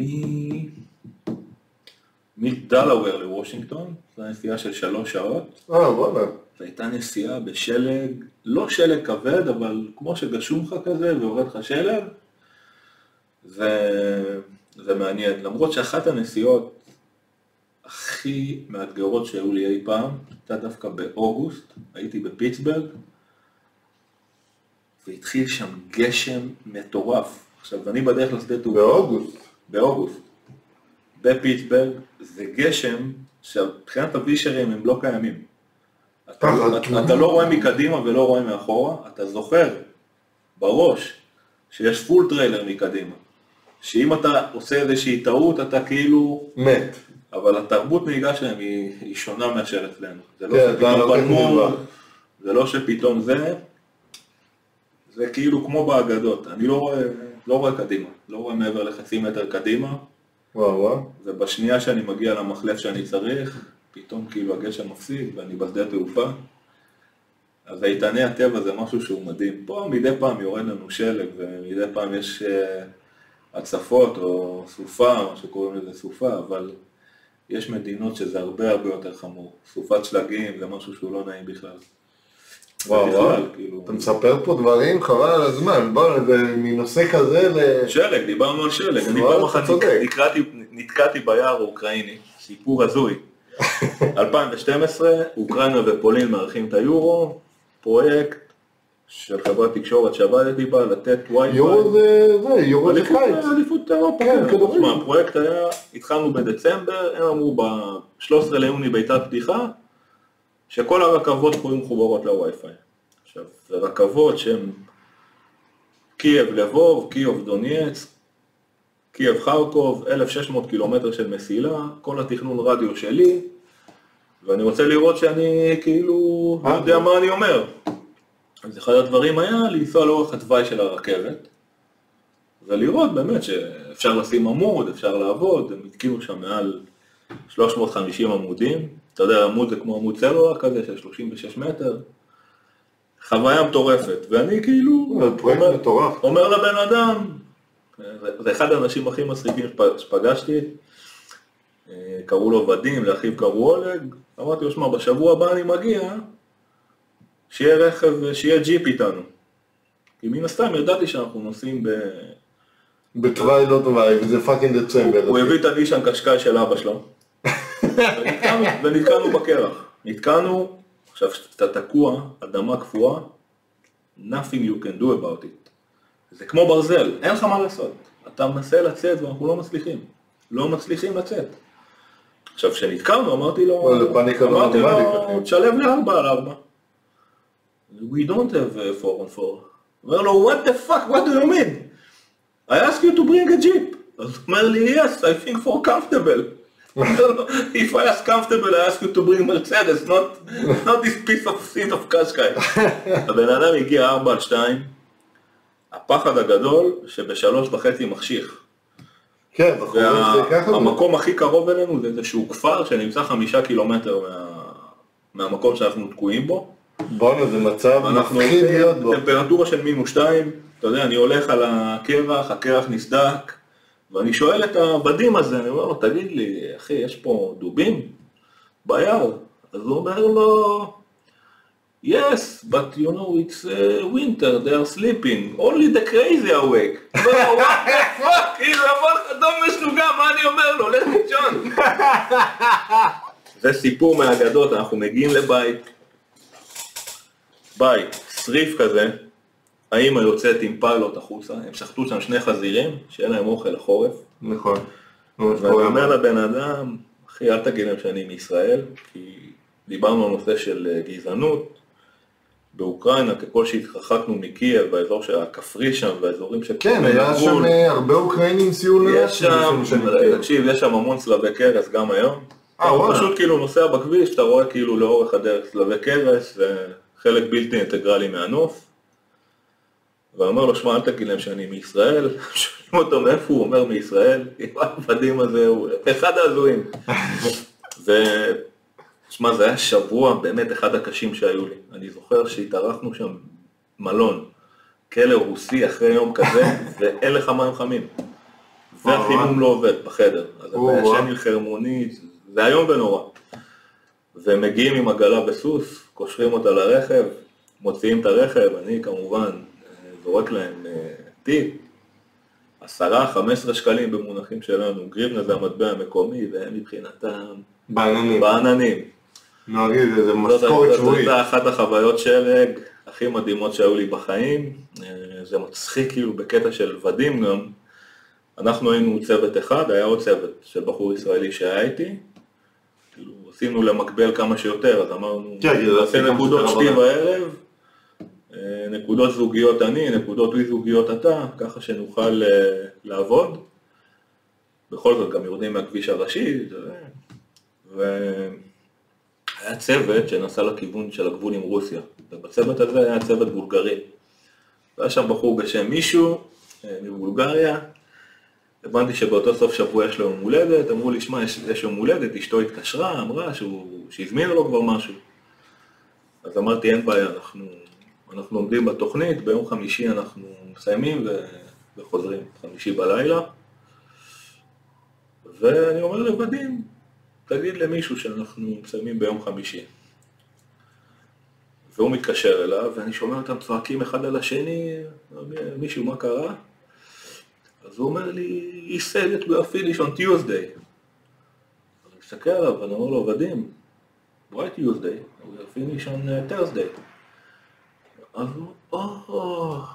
מדלאוור לוושינגטון, זו הייתה נסיעה של שלוש שעות, אה, וואלה. והייתה נסיעה בשלג, לא שלג כבד, אבל כמו שגשום לך כזה ויורד לך שלג, זה, זה מעניין. למרות שאחת הנסיעות הכי מאתגרות שהיו לי אי פעם, הייתה דווקא באוגוסט, הייתי בפיטסברג, והתחיל שם גשם מטורף. עכשיו, אני בדרך לשדה תעופה. באוגוסט. באוגוסט, בפיטסברג, זה גשם שמבחינת הווישרים הם לא קיימים. אתה, אתה, אתה לא רואה מקדימה ולא רואה מאחורה, אתה זוכר בראש שיש full trailer מקדימה. שאם אתה עושה איזושהי טעות, אתה כאילו... מת. אבל התרבות נהיגה שלהם היא, היא שונה מאשר אצלנו. זה לא כן, שפתאום לוקח בלמו, מרווח. זה לא שפתאום זה, זה כאילו כמו באגדות. אני לא רואה, לא רואה קדימה, לא רואה מעבר לחצי מטר קדימה. וואו וואו. ובשנייה שאני מגיע למחלף שאני צריך, פתאום כאילו הגשם מפסיק ואני בשדה תעופה. אז איתני הטבע זה משהו שהוא מדהים. פה מדי פעם יורד לנו שלג ומדי פעם יש אה, הצפות או סופה, מה שקוראים לזה סופה, אבל יש מדינות שזה הרבה הרבה יותר חמור. סופת שלגים זה משהו שהוא לא נעים בכלל. וואו וואו. כאילו... אתה מספר פה דברים חבל על הזמן. בוא, מנושא כזה ל... שלג, דיברנו על שלג. אני וואלה, פעם אחת. נקרעתי- נתקעתי ביער האוקראיני, סיפור הזוי. 2012, אוקראינה ופולין מארחים את היורו, פרויקט של חברת תקשורת שעבדתי בה, לתת ווייפיי. יורו זה, זה, יורו זה קיץ. אליפות אירופה, כן, כן. כדורגל. תשמע, הפרויקט היה, התחלנו בדצמבר, הם אמרו ב-13 ליוני בעיטת פתיחה, שכל הרכבות פה מחוברות לווי-פיי. עכשיו, זה רכבות שהן קייב לבוב, קייב דונייצק, קייב חרקוב, 1,600 קילומטר של מסילה, כל התכנון רדיו שלי, ואני רוצה לראות שאני כאילו אה, יודע. מה אני אומר. אז אחד הדברים היה לנסוע לאורך התוואי של הרכבת, ולראות באמת שאפשר לשים עמוד, אפשר לעבוד, הם התקינו שם מעל 350 עמודים, אתה יודע, עמוד זה כמו עמוד סלולר כזה של 36 מטר, חוויה מטורפת, ואני כאילו, פרויקט אומר- מטורף. אומר לבן אדם, זה אחד האנשים הכי מצחיקים שפ- שפגשתי, אה, קראו לו ודים, לאחיו קראו אולג, אמרתי לו, שמע, בשבוע הבא אני מגיע, שיהיה רכב, שיהיה ג'יפ איתנו. כי מן הסתם ידעתי שאנחנו נוסעים ב... בתוואי לא תוואי, וזה fucking דצמבר. הוא הביא את הניסן קשקאי של אבא שלו, ונתקענו- ונתקענו בקרח. נתקענו, עכשיו כשאתה תקוע, אדמה קפואה, nothing you can do about it. זה כמו ברזל, אין לך מה לעשות. אתה מנסה לצאת ואנחנו לא מצליחים. לא מצליחים לצאת. עכשיו, כשנתקענו, אמרתי לו, אמרתי לו. תשלם לי ארבע על ארבע. We don't have uh, four on four. אומר לו, what the fuck, what do you mean? I asked you to bring a jeep. אז הוא אומר לי, yes, I think for comfortable. אומר לו, If I ask comfortable, I ask you to bring Mercedes, not, not this piece of seat of קשקאי. הבן אדם הגיע ארבע על שתיים, הפחד הגדול שבשלוש וחצי מחשיך. כן. והמקום הכי קרוב אלינו זה איזשהו כפר שנמצא חמישה קילומטר מה... מהמקום שאנחנו תקועים בו. בואנה, זה מצב מפחיד להיות בו. טמפרטורה של מינוס שתיים, אתה יודע, אני הולך על הקרח, הקרח נסדק, ואני שואל את העבדים הזה, אני אומר לו, תגיד לי, אחי, יש פה דובים ביער? אז הוא אומר לו, yes, but you know, it's uh, winter, they are sleeping, only the crazy awake. הוא אומר לו, what the fuck, כאילו, יבוא לך דום משוגע, מה אני אומר לו, לך לישון. זה סיפור מהאגדות, אנחנו מגיעים לבית, בית, שריף כזה, האמא יוצאת עם פיילוט החוצה, הם שחטו שם שני חזירים, שיהיה להם אוכל לחורף, נכון. ואני אומר לבן אדם, אחי, אל תגיד להם שאני מישראל, כי דיברנו על נושא של אה, גזענות. באוקראינה, ככל שהתרחקנו מקייב, באזור של הכפרי שם, באזורים של... כן, היה שם אה, הרבה אוקראינים סייעו יש שם, שאני מכיר. תקשיב, יש שם המון צלבי קרס גם היום. אה, וואלה. פשוט כאילו נוסע בכביש, אתה רואה כאילו לאורך הדרך צלבי קרס, זה חלק בלתי אינטגרלי מהנוף. ואומר לו, שמע, אל תגיד להם שאני מישראל. שואלים אותו מאיפה הוא אומר מישראל, עם העבדים הזה, הוא אחד ההזויים. ו... שמע, זה היה שבוע באמת אחד הקשים שהיו לי. אני זוכר שהתארחנו שם מלון, כלא רוסי אחרי יום כזה, ואין לך מים חמים. והחימום לא עובד בחדר. אז אתה ישן עם חרמונית, זה איום ונורא. ומגיעים עם עגלה בסוס, קושרים אותה לרכב, מוציאים את הרכב, אני כמובן אה, זורק להם אה, טיפ, עשרה, חמש עשרה שקלים במונחים שלנו, גריבנה זה המטבע המקומי, והם מבחינתם בעננים. בעננים. נגיד, זה משכורת שבועית. הייתה אחת החוויות שלג הכי מדהימות שהיו לי בחיים. אה, זה מצחיק כאילו בקטע של ודים גם. אנחנו היינו צוות אחד, היה עוד צוות של בחור ישראלי שהיה איתי. כאילו, עשינו למקבל כמה שיותר, אז אמרנו, כן, נעשה נקודות שתי. בערב, נקודות זוגיות אני, נקודות אי זוגיות אתה, ככה שנוכל אה, לעבוד. בכל זאת גם יורדים מהכביש הראשי. והיה צוות שנסע לכיוון של הגבול עם רוסיה, ובצוות הזה היה צוות בולגרי. והיה שם בחור בשם מישהו אה, מבולגריה, הבנתי שבאותו סוף שבוע יש לו יום הולדת, אמרו לי, שמע, יש, יום הולדת, אשתו התקשרה, אמרה שהוא, שהזמינה לו כבר משהו. אז אמרתי, אין בעיה, אנחנו, אנחנו עומדים בתוכנית, ביום חמישי אנחנו מסיימים ו, וחוזרים, חמישי בלילה. ואני אומר לודים, תגיד למישהו שאנחנו מסיימים ביום חמישי. והוא מתקשר אליו, ואני שומע אותם צועקים אחד על השני, מישהו, מה קרה? אז הוא אומר לי, he said we are finished on Tuesday. אני מסתכל עליו ואני אומר לו, ודים, why Tuesday? we are finished on uh, Thursday. אז הוא, oh,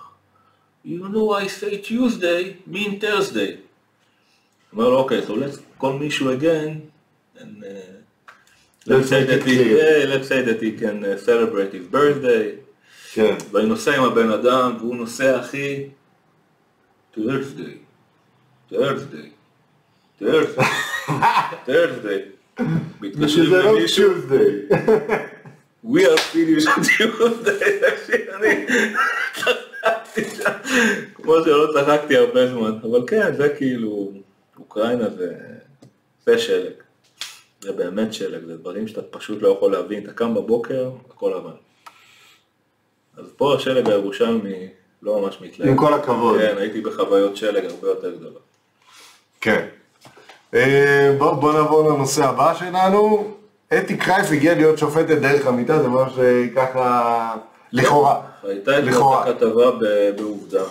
you know I say Tuesday, mean Thursday. אומר לו, אוקיי, so let's call מישהו again, and uh, let's Let's say make that it he, clear. yeah, let's say that he can uh, celebrate his birthday. כן. ואני נוסע עם הבן אדם, והוא נוסע, אחי, Thursday, Thursday, Thursday, Thursday. מתקשרים שזה לא למישהו, טיוזדיי. We are finished כמו שלא צחקתי הרבה זמן, אבל כן, זה כאילו, אוקראינה זה, זה שלג, זה באמת שלג, זה דברים שאתה פשוט לא יכול להבין, אתה קם בבוקר, הכל לבן. אז פה השלג הירושלמי לא ממש מתלהב. עם כל הכבוד. כן, הייתי בחוויות שלג הרבה יותר גדולות. כן. אה, בוא, בוא נעבור לנושא הבא שלנו. אתי קרייף הגיעה להיות שופטת דרך המיטה, זה ממש אה, ככה, לכאורה. הייתה את. הכתבה בעובדה,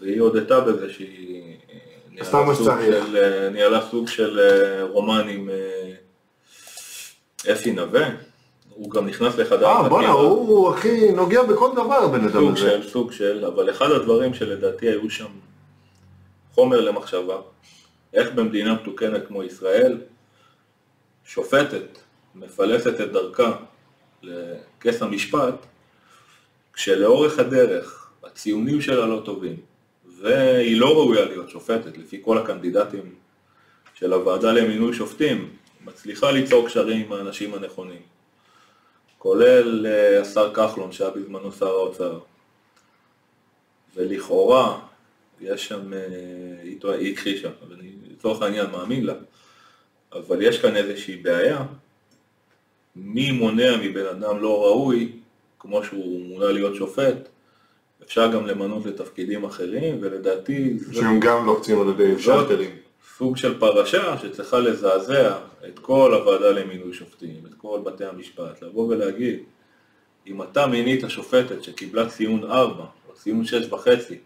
והיא הודתה בזה שהיא אה, ניהלה סוג. של, אה, ניהלה סוג של רומן עם אפי נווה, הוא גם נכנס לחדר אה, בואנה, הוא הכי נוגע בכל דבר, הבן אדם סוג הזה. של, סוג של, אבל אחד הדברים שלדעתי היו שם חומר למחשבה, איך במדינה מתוקנת כמו ישראל, שופטת מפלסת את דרכה לכס המשפט, כשלאורך הדרך הציונים שלה לא טובים, והיא לא ראויה להיות שופטת לפי כל הקנדידטים של הוועדה למינוי שופטים, מצליחה ליצור קשרים עם האנשים הנכונים, כולל אה, השר כחלון שהיה בזמנו שר האוצר, ולכאורה יש שם, אה, היא הכחישה, אבל אני לצורך העניין מאמין לה, אבל יש כאן איזושהי בעיה, מי מונע מבן אדם לא ראוי, כמו שהוא מונה להיות שופט, אפשר גם למנות לתפקידים אחרים, ולדעתי זה שהם גם לוחצים על ידי שאלטרים. סוג של פרשה שצריכה לזעזע את כל הוועדה למינוי שופטים, את כל בתי המשפט, לבוא ולהגיד, אם אתה מינית שופטת שקיבלה ציון 4 או ציון 6 וחצי,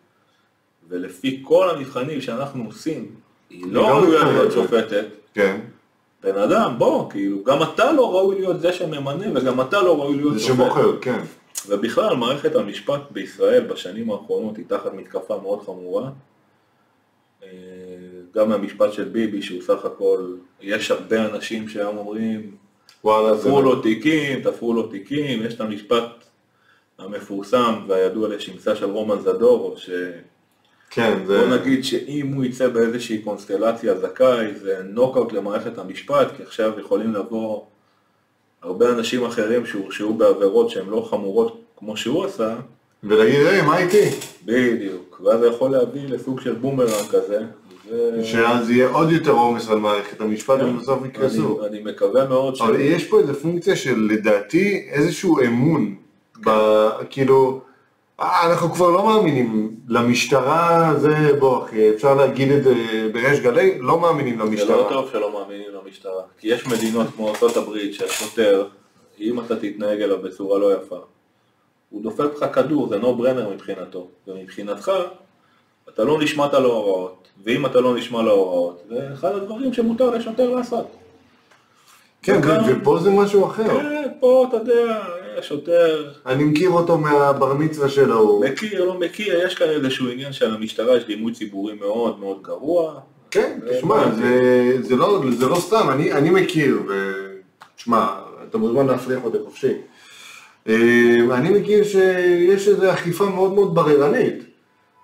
ולפי כל המבחנים שאנחנו עושים, היא לא לא ראויה מתקבלת. להיות שופטת, כן. בן אדם, בוא, כאילו, גם אתה לא ראוי להיות זה שממנה וגם אתה לא ראוי להיות זה. שבוחר, כן. ובכלל, מערכת המשפט בישראל בשנים האחרונות היא תחת מתקפה מאוד חמורה. אה, גם מהמשפט של ביבי, שהוא סך הכל, יש הרבה אנשים שהיום אומרים, וואלה. תפרו לו תיקים, תפרו לו תיקים, יש את המשפט המפורסם והידוע לשמצה של רומן זדורוב, שבוא כן, זה... נגיד שאם הוא יצא באיזושהי קונסטלציה זכאי, זה נוקאוט למערכת המשפט, כי עכשיו יכולים לבוא הרבה אנשים אחרים שהורשעו בעבירות שהן לא חמורות כמו שהוא עשה, ולהגיד, היי, מה איתי? בדיוק, ואז זה יכול להביא לסוג של בומרנג כזה. ו... שאז יהיה עוד יותר עומס על מערכת המשפט, ובסוף יקרסו. אני, אני מקווה מאוד ש... אבל יש פה איזה פונקציה של לדעתי איזשהו אמון, ב, כאילו, אה, אנחנו כבר לא מאמינים למשטרה, זה בוא אחי, אפשר להגיד את זה בריש גלי, לא מאמינים זה לא למשטרה. טוב שלא מאמינים למשטרה, כי יש מדינות כמו ארה"ב שהשוטר, אם אתה תתנהג אליו בצורה לא יפה, הוא דופק לך כדור, זה no brainer מבחינתו, ומבחינתך אתה לא נשמעת להוראות, ואם אתה לא נשמע להוראות, זה אחד הדברים שמותר לשוטר לעשות. כן, וכאן- ופה זה משהו אחר. כן, פה אתה יודע, השוטר אני מכיר אותו מהבר מצווה של ההוא. מכיר, לא מכיר, יש כאן איזשהו עניין שלמשטרה יש דימוי ציבורי מאוד מאוד גרוע. כן, זה תשמע. זה, זה, לא, זה לא סתם, אני, אני מכיר, ותשמע, אתה מוזמן להפריח אותי חופשי. אה, אני מכיר שיש איזו אכיפה מאוד מאוד בררנית,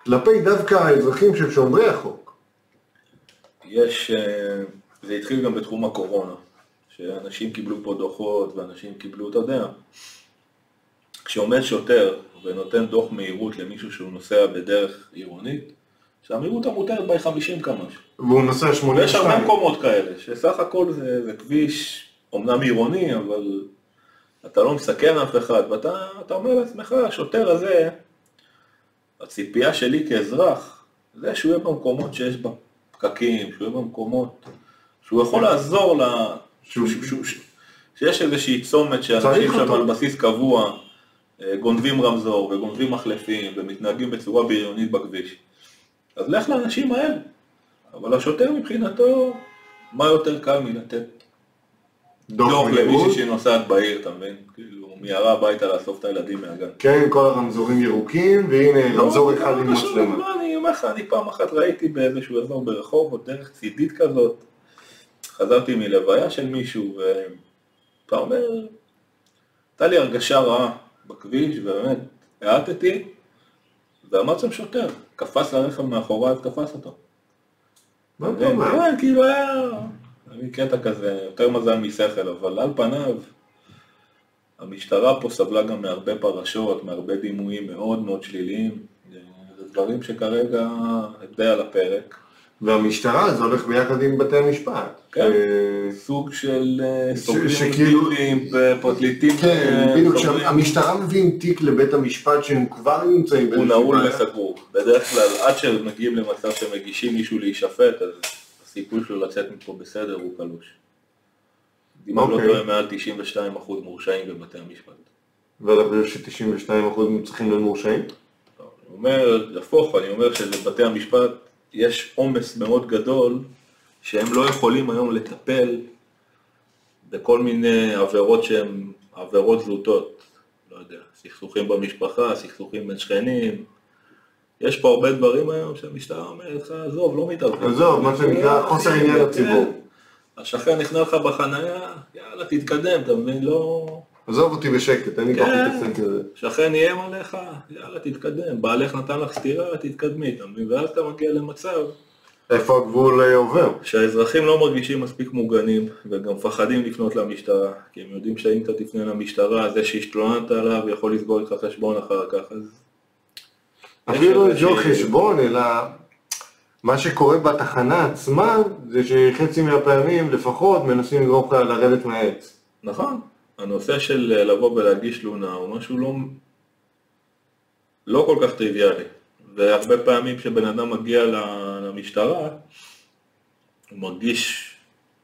כלפי דווקא האזרחים של שומרי החוק. יש, אה, זה התחיל גם בתחום הקורונה, שאנשים קיבלו פה דוחות ואנשים קיבלו, אתה יודע, כשעומד שוטר ונותן דוח מהירות למישהו שהוא נוסע בדרך עירונית, שהמהירות המותרת בה היא 50 קמ"ש. והוא נוסע ויש הרבה 82. מקומות כאלה, שסך הכל זה, זה כביש אומנם עירוני, אבל אתה לא מסכן אף אחד, ואתה אתה אומר לעצמך, השוטר הזה, הציפייה שלי כאזרח, זה שהוא יהיה במקומות שיש בה פקקים, שהוא יהיה במקומות, שהוא יכול לעזור ל... שהוא, שהוא, שהוא, שהוא, שיש איזושהי צומת שאנשים שם. על בסיס קבוע גונבים רמזור וגונבים מחלפים ומתנהגים בצורה בריונית בכביש. אז לך לאנשים האלה. אבל השוטר מבחינתו, מה יותר קל מלתת דוח. למישהי שנוסעת בעיר, אתה מבין? כאילו, מיהרה הביתה לאסוף את הילדים מהגן. כן, כל הרמזורים ירוקים, והנה רמזור לא, אחד לא עם מצלמה. לא, אני אומר לך, אני פעם אחת ראיתי באיזשהו אזור ברחובות, דרך צידית כזאת, חזרתי מלוויה של מישהו, ואתה אומר, הייתה לי הרגשה רעה בכביש, ובאמת, האטתי, ועמד שם שוטר, קפץ לרכב מאחוריי ותפס אותו. מה אתה אומר? כן, כאילו היה... היה לי קטע כזה, יותר מזל משכל, אבל על פניו, המשטרה פה סבלה גם מהרבה פרשות, מהרבה דימויים מאוד מאוד שליליים. זה דברים שכרגע הם די על הפרק. והמשטרה זה הולך ביחד עם בתי המשפט. כן. אה, סוג של אה, סוגרים דילים ופרקליטים. כן, אה, בדיוק, סוגרים. שהמשטרה מביאים תיק לבית המשפט שהם כבר נמצאים הוא באיזושהי נעול. וסגור. בדרך כלל עד שמגיעים למצב שמגישים מישהו להישפט, אז הסיכוי שלו לצאת מפה בסדר הוא קלוש. אם אני לא אוקיי. טועה מעל 92% מורשעים בבתי המשפט. ואתה חושב ש-92% צריכים להיות מורשעים? אני אומר, הפוך, אני אומר שלבתי המשפט יש עומס מאוד גדול שהם לא יכולים היום לטפל בכל מיני עבירות שהן עבירות זוטות. לא יודע, סכסוכים במשפחה, סכסוכים בין שכנים. יש פה הרבה דברים היום שהמשטרה אומרת לך, עזוב, לא מתערבים. עזוב, מה שנקרא חוסר עניין כן. לציבור. השכן נכנע לך בחנייה, יאללה, תתקדם, אתה מבין? לא... עזוב אותי בשקט, אין לי כוח כן. להתעסק בזה. שכן איים עליך, יאללה תתקדם, בעלך נתן לך סטירה, תתקדמי, אתה מבין? ואז אתה מגיע למצב איפה הגבול אה, עובר? שהאזרחים לא מרגישים מספיק מוגנים וגם מפחדים לפנות למשטרה, כי הם יודעים שאם אתה תפנה למשטרה, זה שהשתלוננת עליו יכול לסגור איתך חשבון אחר כך, אז... אפילו יש לא חשבון, אלא מה שקורה בתחנה עצמה, זה שחצי מהפעמים לפחות מנסים לגרום לך לרדת מהעץ. נכון, הנושא של אה, לבוא ולהגיש תלונה הוא משהו לא, לא כל כך טריוויאלי, והרבה פעמים כשבן אדם מגיע למשטרה, הוא מרגיש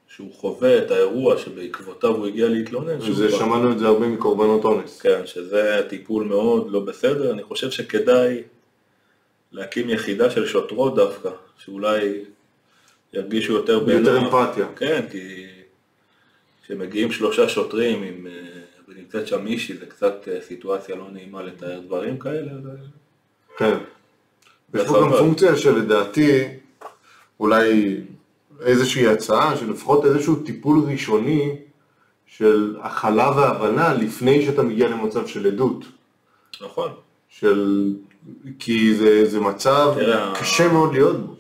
שהוא חווה את האירוע שבעקבותיו הוא הגיע להתלונן, וזה, כבר- שמענו את זה הרבה מקורבנות אונס. כן, שזה טיפול מאוד לא בסדר, אני חושב שכדאי להקים יחידה של שוטרות דווקא, שאולי ירגישו יותר יותר בנוח. אמפתיה. כן, כי כשמגיעים שלושה שוטרים עם, אה, ונמצאת שם מישהי, זה קצת אה, סיטואציה לא נעימה לתאר דברים כאלה. כן. יש פה גם. פונקציה שלדעתי, אולי איזושהי הצעה, שלפחות איזשהו טיפול ראשוני של הכלה והבנה לפני שאתה מגיע למצב של עדות. נכון, של... כי זה, זה מצב תראה, קשה מאוד להיות בו.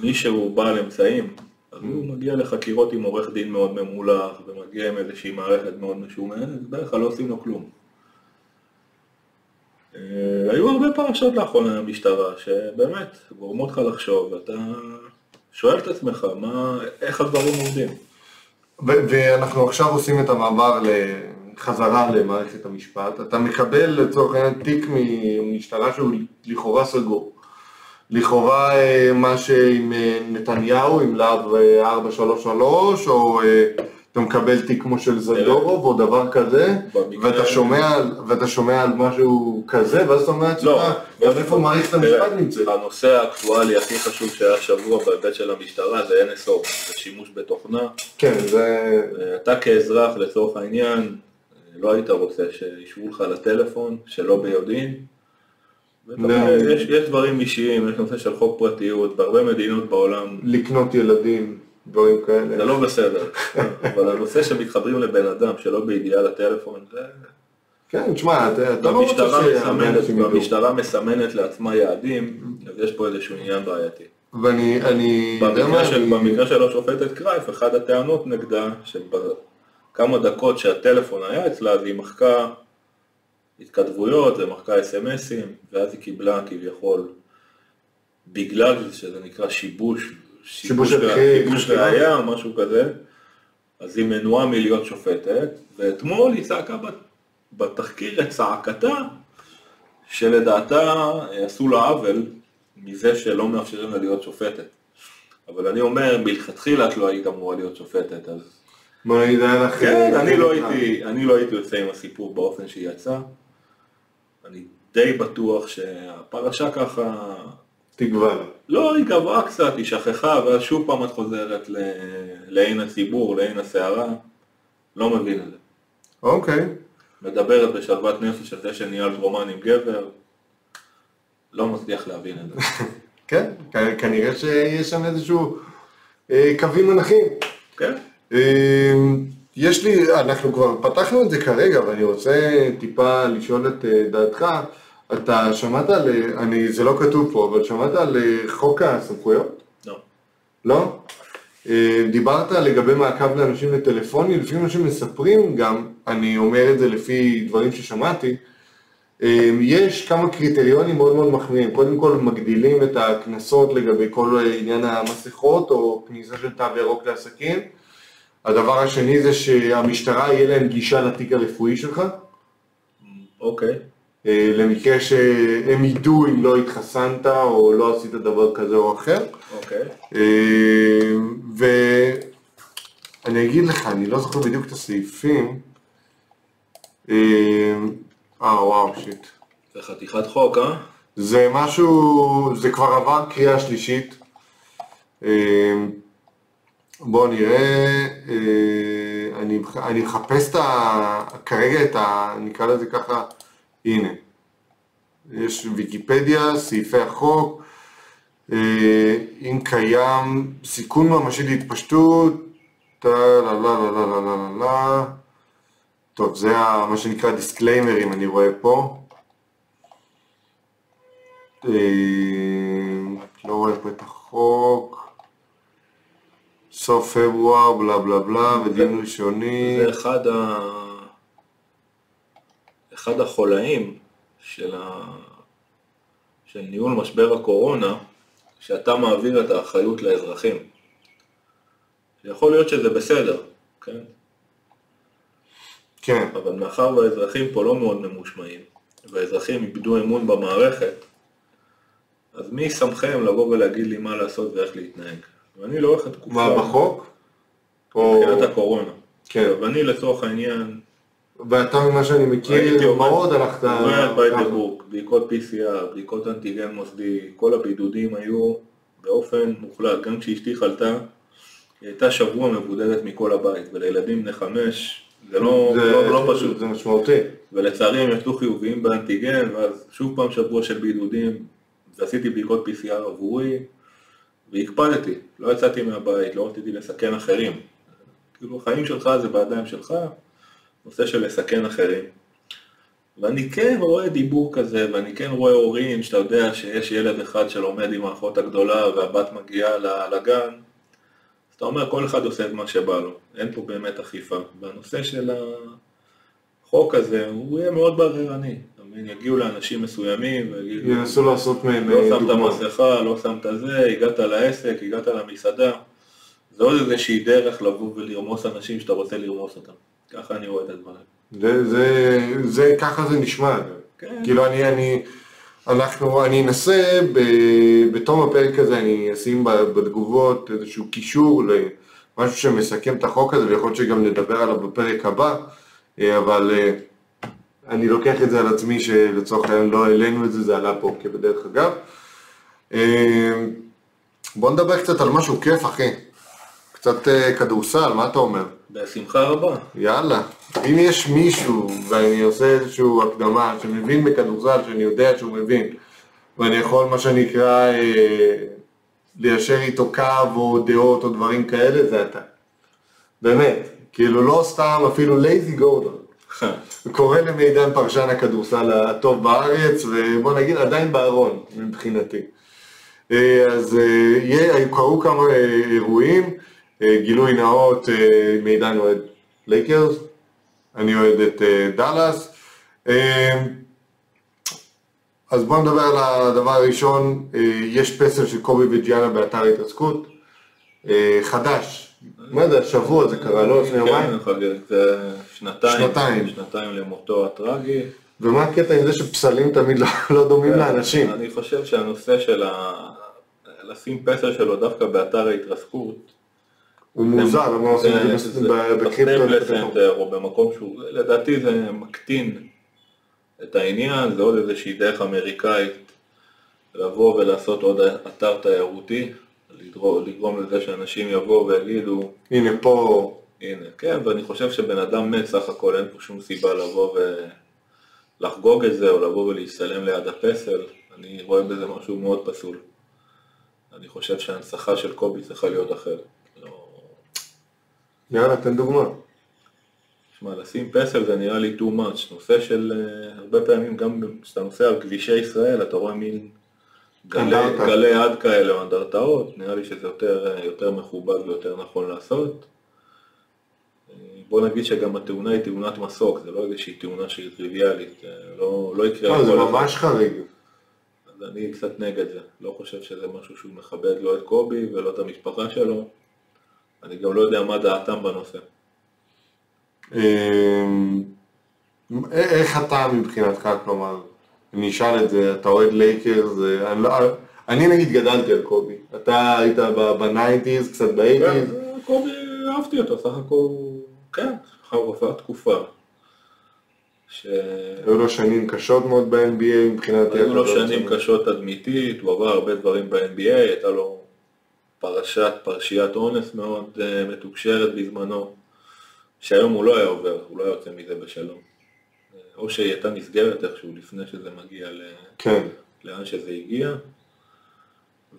מי שהוא בעל אמצעים, אז הוא מגיע לחקירות עם עורך דין מאוד ממולח, ומגיע עם איזושהי מערכת מאוד משומנת, בדרך כלל לא עושים לו כלום. אה, היו הרבה פרשות לאחרונה במשטרה, שבאמת גורמות לך לחשוב, ואתה שואל את עצמך, מה, איך הדברים עובדים. ואנחנו עכשיו עושים את המעבר חזרה למערכת המשפט. אתה מקבל לצורך העניין תיק ממשטרה שהוא לכאורה סגור. לכאורה אה, מה שעם אה, נתניהו, עם להב אה, 433, או אה, אתה מקבל תיק כמו של זדורוב או דבר כזה, ואתה שומע, ואתה שומע על משהו כזה, ואז אתה אומר לעצמך, לא, גם איפה מערכת המשפט נמצאת? הנושא האקטואלי הכי חשוב שהיה השבוע בהיבט של המשטרה זה NSO, זה שימוש בתוכנה. כן, זה... אתה כאזרח לצורך העניין, לא היית רוצה שישבו לך לטלפון שלא ביודעין. לא. יודע, יש, יש דברים אישיים, יש נושא של חוק פרטיות, בהרבה מדינות בעולם לקנות ילדים, דברים כאלה. זה לא בסדר, אבל הנושא שמתחברים לבן אדם שלא בידיעה לטלפון, זה... כן, תשמע, אתה לא רוצה והמשטרה שהרבה מסמנת, אנשים ידעו. והמשטרה מסמנת לעצמה יעדים, אז יש פה איזשהו עניין בעייתי. ואני, אני, במקרה של, אני- במקרה של השופטת קרייף, אחת הטענות נגדה, שבכמה דקות שהטלפון היה אצלה, אז היא מחקה התכתבויות ומחקה אס.אם.אסים, ואז היא קיבלה כביכול, בגלל שזה נקרא שיבוש, שיבוש. ראייה או משהו כזה, אז היא מנועה מלהיות שופטת, ואתמול היא צעקה בת- בתחקיר את צעקתה, שלדעתה אה, עשו לה עוול מזה שלא מאפשרים לה להיות שופטת. אבל אני אומר, מלכתחילה את לא היית אמורה להיות שופטת, אז... בוא נגיד, היה לך... כן, אה, אני לא אה, הייתי, אני לא הייתי יוצא עם הסיפור באופן שהיא יצאה. אני די בטוח שהפרשה ככה, לה. לא, היא גברה קצת, היא שכחה, ואז שוב פעם את חוזרת ל- לעין הציבור, לעין הסערה. לא מבין את זה. אוקיי. מדברת בשלוות נפש על זה שניהלת רומן עם גבר, לא מצליח להבין את זה. כן, כנראה שיש שם איזשהו אה, קווים מנחים. כן? אה, יש לי, אנחנו כבר פתחנו את זה כרגע, ואני רוצה טיפה לשאול את אה, דעתך. אתה שמעת על, אה, אני, זה לא כתוב פה, אבל שמעת על אה, חוק הסמכויות? לא. לא? דיברת לגבי מעקב לאנשים לטלפוני, לפי מה שמספרים גם, אני אומר את זה לפי דברים ששמעתי, יש כמה קריטריונים מאוד מאוד מחמיאים. קודם כל מגדילים את הקנסות לגבי כל עניין המסכות או כניסה של תו ירוק לעסקים. הדבר השני זה שהמשטרה יהיה להם גישה לתיק הרפואי שלך, אוקיי. אה, למקרה שהם ידעו אם לא התחסנת או לא עשית דבר כזה או אחר. אוקיי. אה, ואני אגיד לך, אני לא זוכר בדיוק את הסעיפים. אה וואו, שיט. זה חתיכת חוק, אה? זה משהו, זה כבר עבר קריאה שלישית. בואו נראה, אה, אני, אני מחפש את ה, כרגע את ה... נקרא לזה ככה, הנה. יש ויקיפדיה, סעיפי החוק, אה, אם קיים סיכון ממשי להתפשטות, טה לה לה לה לה לה לה לה טוב, זה ה, מה שנקרא דיסקליימרים, אני רואה פה. אה, לא רואה פה את החוק. סוף פברואר, בלה בלה בלה, ודין ראשוני. זה אחד, ה... אחד החולאים של, ה... של ניהול משבר הקורונה, שאתה מעביר את האחריות לאזרחים. יכול להיות שזה בסדר, כן? כן, אבל מאחר והאזרחים פה לא מאוד ממושמעים, והאזרחים איבדו אמון במערכת, אז מי שמכם לבוא ולהגיד לי מה לעשות ואיך להתנהג? ואני לאורך התקופה... מה בחוק? או... מבחינת הקורונה. כן. ואני לצורך העניין, ואתה ממה שאני מכיר, מאוד הלכת... עובד בית ככה. דירוג, בדיקות PCR, בדיקות אנטיגן מוסדי, כל הבידודים היו באופן מוחלט, גם כשאשתי חלתה, היא הייתה שבוע מבודדת מכל הבית, ולילדים בני חמש, זה לא, זה- לא, לא פשוט. זה משמעותי. ולצערי הם יצאו חיוביים באנטיגן, ואז שוב פעם שבוע של בידודים, ועשיתי בדיקות PCR עבורי, והקפדתי, לא יצאתי מהבית, לא רציתי לסכן אחרים. כאילו החיים שלך זה בידיים שלך, נושא של לסכן אחרים. ואני כן רואה דיבור כזה, ואני כן רואה הורים שאתה יודע שיש ילד אחד שלומד עם האחות הגדולה והבת מגיעה לגן, אז אתה אומר כל אחד עושה את מה שבא לו, אין פה באמת אכיפה. והנושא של החוק הזה, הוא יהיה מאוד בררני. יגיעו לאנשים מסוימים ויגידו, ינסו לעשות מהם לא אה, שמת. מסכה, לא שמת זה, הגעת לעסק, הגעת למסעדה. זה עוד איזושהי דרך לבוא ולרמוס אנשים שאתה רוצה לרמוס אותם. ככה אני רואה את הדברים. זה, זה, זה, ככה זה נשמע. כן. כאילו אני, אני, אנחנו, אני אנסה, ב, בתום הפרק הזה אני אשים בתגובות איזשהו קישור למשהו שמסכם את החוק הזה, ויכול להיות שגם נדבר עליו בפרק הבא, אה, אבל אה, אני לוקח את זה על עצמי שלצורך העניין לא העלינו את זה, זה עלה פה כבדרך אגב. אה, בוא נדבר קצת על משהו כיף, אחי. קצת אה, כדורסל, מה אתה אומר? בשמחה רבה. יאללה, אם יש מישהו, ואני עושה איזושהי הקדמה, שמבין בכדורסל, שאני יודע שהוא מבין, ואני יכול, מה שנקרא, אה, ליישר איתו קו או דעות או דברים כאלה, זה אתה. באמת, כאילו לא סתם אפילו לייזי גורדון. קורא למידן פרשן הכדורסל הטוב בארץ, ובוא נגיד עדיין בארון, מבחינתי. אה, אז אה, קרו כמה אה, אירועים, גילוי נאות, מידן אוהד לייקרס, אני אוהד את דאלאס. אז בואו נדבר על הדבר הראשון, יש פסל של קובי וג'יאנה באתר התרסקות, אה, חדש, מה זה, השבוע זה קרה, לא לפני יומיים? כן, חגג, זה שנתיים. שנתיים. שנתיים למותו הטרגי. ומה הקטע עם זה שפסלים תמיד לא, לא דומים לאנשים? אני חושב שהנושא של. לשים פסל שלו דווקא באתר ההתרסקות, הוא מוזר, למה עושים את זה בקריפטו? או במקום שהוא, לדעתי זה מקטין את העניין, זה עוד איזושהי דרך אמריקאית לבוא ולעשות עוד אתר תיירותי, לגרום, לזה שאנשים יבואו ויגידו, הנה פה, הנה, כן, ואני חושב שבן אדם מת סך הכל, אין פה שום סיבה לבוא ולחגוג את זה או לבוא ולהצטלם ליד הפסל, אני רואה בזה משהו מאוד פסול. אני חושב שההנצחה של קובי צריכה להיות אחרת. לא... יאללה, תן דוגמה. שמע, לשים פסל זה נראה לי too much. נושא של, uh, הרבה פעמים גם כשאתה נוסע על כבישי ישראל, אתה רואה מין גלי, עד כאלה או אנדרטאות, נראה לי שזה יותר, יותר מכובד ויותר נכון לעשות. בוא נגיד שגם התאונה היא תאונת מסוק, זה לא איזושהי תאונה שהיא טריוויאלית, לא, לא יקרה לא, זה לכל אחד. ממש חריג. אז אני קצת נגד זה, לא חושב שזה משהו שהוא מכבד לא את קובי ולא את המשפחה שלו. אני גם לא יודע מה דעתם בנושא. אמ, איך אתה מבחינתך, כלומר, אני אשאל את זה, אתה אוהד לייקרס, אני לא- אני נגיד גדלתי על קובי, אתה היית ב nineties, קצת כן, ב eighties, קובי, אהבתי אותו, סך הכל, כן, חרפה תקופה. ש... היו לו שנים קשות מאוד ב-NBA מבחינת... היו לו שנים. קשות תדמיתית, הוא עבר הרבה דברים ב-NBA, הייתה לו פרשת, פרשיית אונס מאוד אה, מתוקשרת בזמנו, שהיום הוא לא היה עובר, הוא לא היה יוצא מזה בשלום. אה, או שהיא הייתה נסגרת איכשהו לפני שזה מגיע ל... כן, לאן שזה הגיע,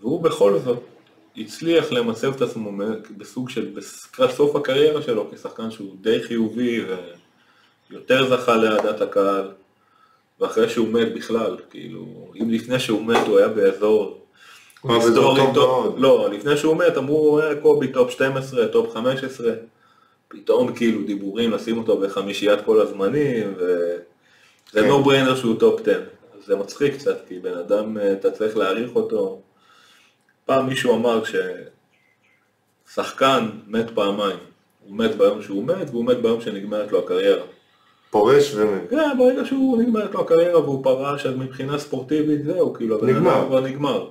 והוא בכל זאת הצליח למצב את עצמו בסוג של, לקראת סוף הקריירה שלו כשחקן שהוא די חיובי ויותר זכה לאהדת הקהל, ואחרי שהוא מת בכלל, כאילו, אם לפני שהוא מת הוא היה באזור הוא היה באזור היסטורי טוב מאוד. לא, לפני שהוא מת אמרו "אה, קובי top 12, top 15, פתאום כאילו דיבורים לשים אותו בחמישיית כל הזמנים, וזה כן. no brainer שהוא top 10. אז זה מצחיק קצת, כי בן אדם, אה, אתה צריך להעריך אותו. פעם מישהו אמר ששחקן מת פעמיים, הוא מת ביום שהוא מת, והוא מת ביום שנגמרת לו הקריירה. פורש ומת. כן, ברגע שהוא נגמרת לו הקריירה והוא פרש, אז מבחינה ספורטיבית זהו, כאילו, הבן. אדם כבר נגמר.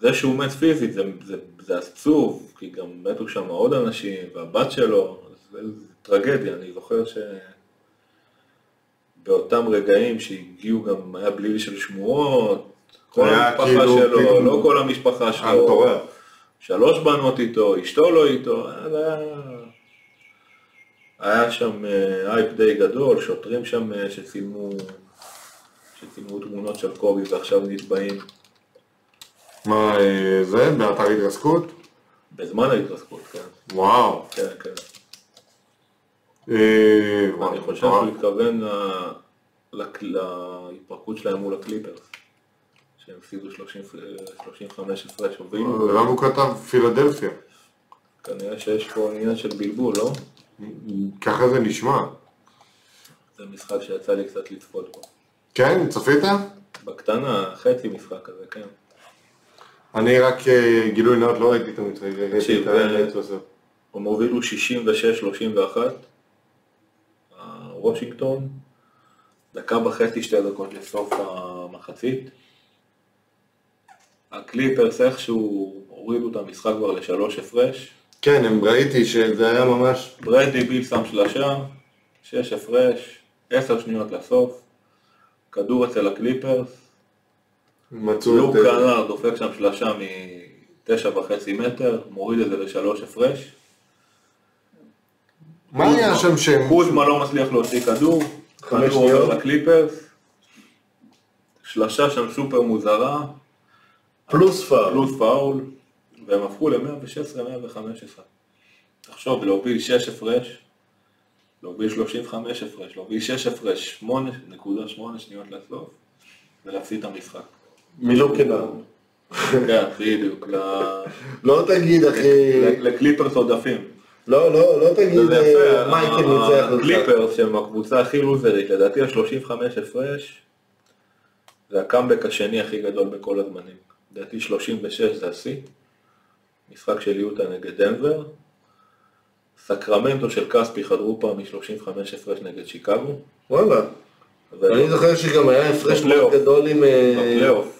זה שהוא מת פיזית זה, זה, זה עצוב, כי גם מתו שם עוד אנשים, והבת שלו, זה, זה טרגדיה, אני זוכר ש... באותם רגעים שהגיעו גם, היה בליל של שמועות, כל המשפחה כאילו שלו, פתאום- לא כל המשפחה שלו. שלוש בנות איתו, אשתו לא איתו, היה, היה שם אה, אייפ די גדול, שוטרים שם אה, שצילמו, שצילמו תמונות של קובי ועכשיו נתבעים מה אה, זה? באתר התרסקות? בזמן ההתרסקות, כן, וואו. כן, כן. אה, אני חושב. שהוא התכוון להתפרקות שלהם מול הקליפרס, שהם הפסידו 30 35 הפרש הובילו, למה הוא כתב פילדלפיה? כנראה שיש פה עניין של בלבול, לא? ככה זה נשמע. זה משחק שיצא לי קצת לצפות בו. כן, צפית? בקטנה, חצי משחק כזה, כן. אני רק אה, גילוי נאות לא ראיתי את ראיתי תקשיב, את בסוף. הם הובילו 66-31, אה, וושינגטון, דקה וחצי, שתי דקות לסוף המחצית. הקליפרס איכשהו הורידו את המשחק כבר לשלוש הפרש. כן, הם ראיתי שזה היה ממש... ברדי ביל שם שלושה, שש הפרש, עשר שניות לסוף. כדור אצל הקליפרס, מצאו לוק את... אה, קנארד דופק שם שלושה מתשע וחצי מטר, מוריד את זה לשלוש הפרש. מה היה שם שהם... קוזמה לא מצליח להוציא כדור, כדור עובר. לקליפרס, שלשה שם סופר מוזרה, פלוס פאול. פלוס פאול, והם הפכו ל-116-115. תחשוב, להוביל 6 הפרש, להוביל 35 הפרש, להוביל 6 הפרש, 8.8 שניות לסוף, ולהפסיד את המשחק. מלוקנר. כן, בדיוק, לא תגיד, אחי... לקליפרס עודפים. לא, לא, לא תגיד זה אה, מייקל ניצח אותך. הקליפרס שהם הקבוצה הכי לוזרית, לדעתי ה-35 הפרש, זה הקאמבק השני הכי גדול בכל הזמנים. לדעתי 36 זה השיא, משחק של יוטה נגד דנבר, סקרמנטו של כספי חדרו פעם מ-35 הפרש נגד שיקגו, וואלה. אני זוכר שגם היה הפרש מאוד. גדול עם... אה, בפלייאוף,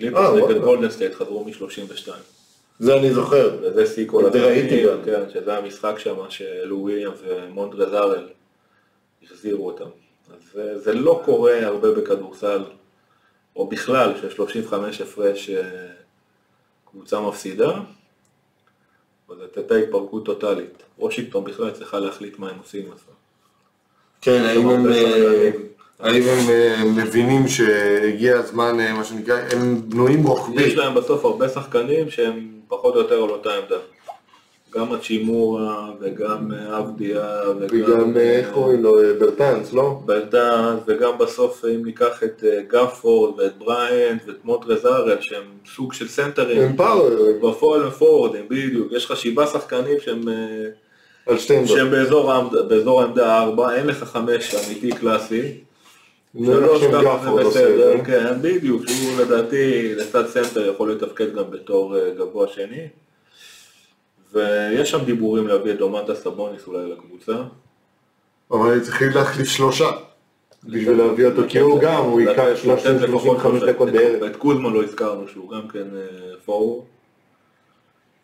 קליפרס אה, נגד. גולדן סטייט חזרו מ-32. זה אני זוכר. וזה שיא כל זה ראיתי גם. כן, שזה המשחק שם שלו וויליאמס ומונטרז הארל החזירו אותם. אז זה, לא קורה הרבה בכדורסל, או בכלל, ש-35 הפרש אה, קבוצה מפסידה, אז זאת הייתה התפרקות טוטאלית. וושינגטון בכלל צריכה להחליט מה הם עושים עם זה. כן, האם הם... האם הם אה, מבינים שהגיע הזמן, אה, מה שנקרא, הם בנויים יש רוחבית. להם בסוף הרבה שחקנים שהם פחות או יותר על אותה עמדה. גם הצ'ימורה וגם אה, אבדיה וגם, אה, איך קוראים לו, ברטנס, לא? ברטנס, וגם בסוף אם ניקח את גפורד ואת בריינט ואת מוטרז ארל שהם סוג של סנטרים, הם power, בפועל הם פורורדים, בדיוק, יש לך שבעה שחקנים שהם, על שתי עמדות. שהם באזור, העמד- באזור העמדה הארבע, אין לך חמש אמיתי קלאסי, שלוש שהם ככה גפורד זה עושה בסדר, את זה. כן, בדיוק, שהוא לדעתי לצד סנטר יכול לתפקד גם בתור אה, גבוה שני. ויש שם דיבורים להביא את דומנטאס סאבוניס אולי לקבוצה. אבל צריכים להחליף שלושה. בשביל להביא אותו, כי הוא גם, הוא ייקח לתת 30 לפחות 35 שלושה. דקות בערב. ואת קוזמן לא הזכרנו שהוא גם כן אה, פורוורד.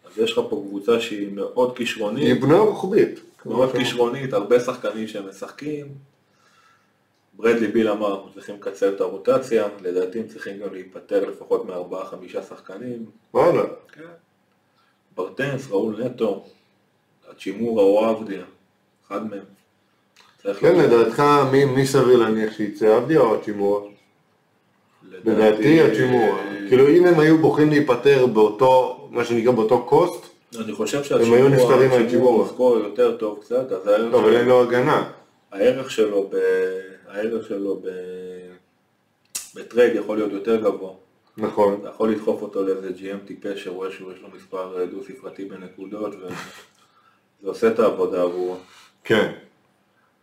אז יש לך פה קבוצה שהיא מאוד היא כישרונית, בנויה רוחבית. מאוד כישרונית, הרבה שחקנים שהם משחקים. ברדלי ביל אמר, אנחנו צריכים לקצר את הרוטציה, לדעתי הם צריכים גם להיפטר לפחות מארבעה חמישה שחקנים. וואלה. כן. ברטנס, ראול נטו, הצ'ימורה או עבדיה, אחד מהם. כן, לדעתך, מי- מי סביר להניח שיצא, עבדיה או הצ'ימורה? לדעתי האצ'ימורה. כאילו אם הם היו בוחרים להיפטר באותו, מה שנקרא באותו cost, אני חושב מהאצ'ימורה. scorer יותר טוב קצת, אז הערך לא, אבל שלו- אין לו הגנה. הערך שלו, ב... הערך שלו ב... ב trade יכול להיות יותר גבוה. נכון. אתה יכול לדחוף אותו לאיזה GM טיפש שרואה שהוא יש לו מספר אה, דו ספרתי בנקודות וזה עושה את העבודה עבורו. כן.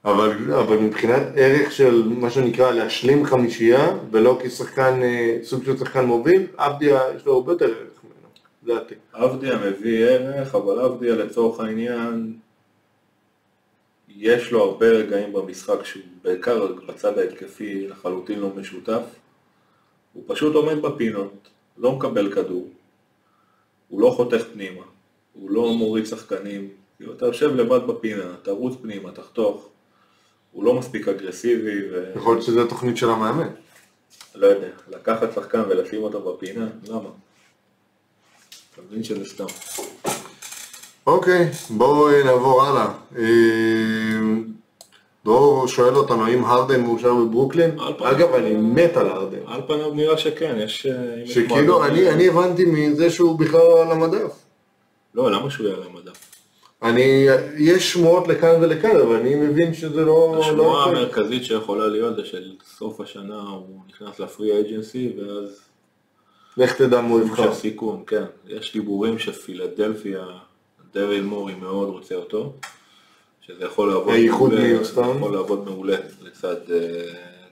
אבל, אבל מבחינת ערך של מה שנקרא להשלים חמישייה, ולא כשחקן, אה, סוג של שחקן מוביל, עבדיה יש לו הרבה יותר ערך ממנו, לדעתי. עבדיה מביא ערך, אבל עבדיה לצורך העניין, יש לו הרבה רגעים במשחק שהוא בעיקר בצד ההתקפי לחלוטין לא משותף. הוא פשוט עומד בפינות, לא מקבל כדור, הוא לא חותך פנימה, הוא לא מוריד שחקנים, כאילו אתה יושב לבד בפינה, תרוץ פנימה, תחתוך, הוא לא מספיק אגרסיבי ו... יכול להיות שזו התוכנית של המאמן. לא יודע, לקחת שחקן ולשים אותו בפינה, למה? אתה מבין שזה סתם. אוקיי, בואו אה, נעבור הלאה. אה, דרור שואל אותנו האם הרדן מאושר בברוקלין? אגב, אני מת על הרדן. על פניו נראה שכן, יש... אה, שכאילו, אני אני הבנתי מזה שהוא בכלל לא על המדף. לא, למה שהוא יהיה על המדף? אני, יש שמועות לכאן ולכאן, אבל אני מבין שזה לא... השמועה לא יפה. המרכזית שיכולה להיות זה של סוף השנה הוא נכנס לפרי אג'נסי ואז לך תדע מה הוא יבחר. של סיכון, כן. יש דיבורים שפילדלפיה, דריל מורי מאוד רוצה אותו, שזה יכול לעבוד הייחוד מעולה. יכול לעבוד מעולה לצד אה,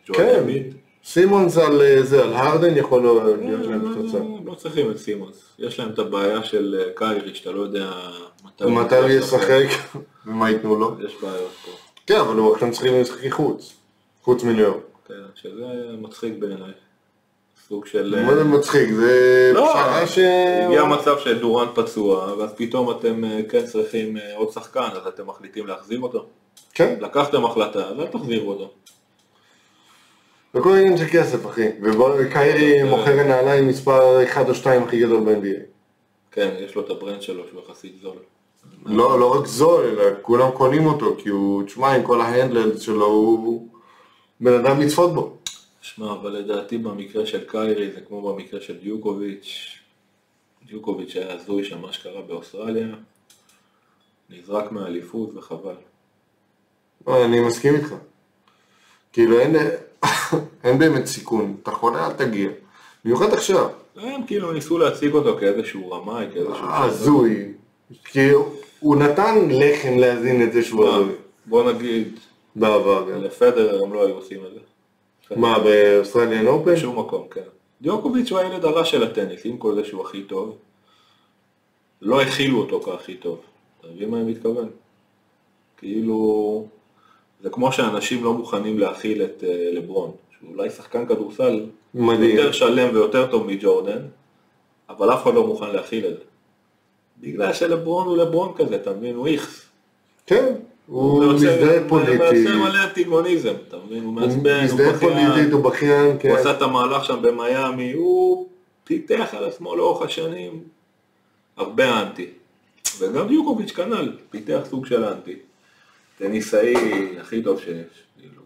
ג'ואל כן. סימונס על אה, זה, על הרדן יכול לא- להיות להם פצצה. לא צריכים את סימונס, יש להם את הבעיה של אה, קיירי, שאתה לא יודע מתי מתי הוא ישחק ומה ייתנו לו. יש בעיות פה, כן, אבל הוא עכשיו צריכים לשחק חוץ. חוץ מניו יורק. כן, שזה מצחיק בעיניי. סוג של... מה זה מצחיק? זה לא, פשרה ש... הגיע מצב שדורן פצוע, ואז פתאום אתם אה, כן צריכים אה, עוד שחקן, אז אתם מחליטים להחזיר אותו. כן, לקחתם החלטה, אז אל תחזירו אותו. וכל עניין של כסף, אחי. וקיירי מוכר נעליים מספר 1 או 2 הכי גדול ב-NBA. כן, יש לו את ה brand שלו שהוא יחסית זול. לא, לא רק זול, אלא כולם קונים אותו, כי הוא, תשמע, עם כל ה handles שלו, הוא בן אדם לצפות בו. שמע, אבל לדעתי במקרה של קיירי זה כמו במקרה של דיוקוביץ'. דיוקוביץ' היה הזוי שם מה שקרה באוסטרליה, נזרק מהאליפות וחבל. לא, אני מסכים איתך. כאילו אין, אין באמת סיכון, אתה חולה אל תגיע. במיוחד עכשיו. הם כאילו ניסו להציג אותו כאיזשהו רמאי, כאיזשהו... הזוי. כי הוא נתן לחם להזין את זה שהוא הזוי. בוא נגיד, בעבר גם. לפדר הם לא היו עושים את זה. מה, באוסטרליאן אופן? בשום מקום, כן. דיוקוביץ' הוא הילד הרע של הטניס, עם כל זה שהוא הכי טוב. לא הכילו אותו כהכי טוב. אתה מבין מה אני מתכוון? כאילו, זה כמו שאנשים לא מוכנים להכיל את אה, לברון, שהוא אולי שחקן כדורסל מדהים. יותר שלם ויותר טוב מג'ורדן, אבל אף אחד לא מוכן להכיל את זה. בגלל שלברון הוא לברון כזה, אתה מבין? הוא איכס. כן, הוא מזדהה פוליטי. הוא מלא אנטיגוניזם, אתה מבין? הוא הוא מעצבן, הוא מזדהה בכיין. פוליטית, הוא בכיין, כן. הוא עשה את המהלך שם במיאמי, הוא פיתח על עצמו לאורך השנים הרבה אנטי. וגם דיוקוביץ' כנ"ל, פיתח סוג של אנטי. טניסאי הכי טוב שיש. כאילו,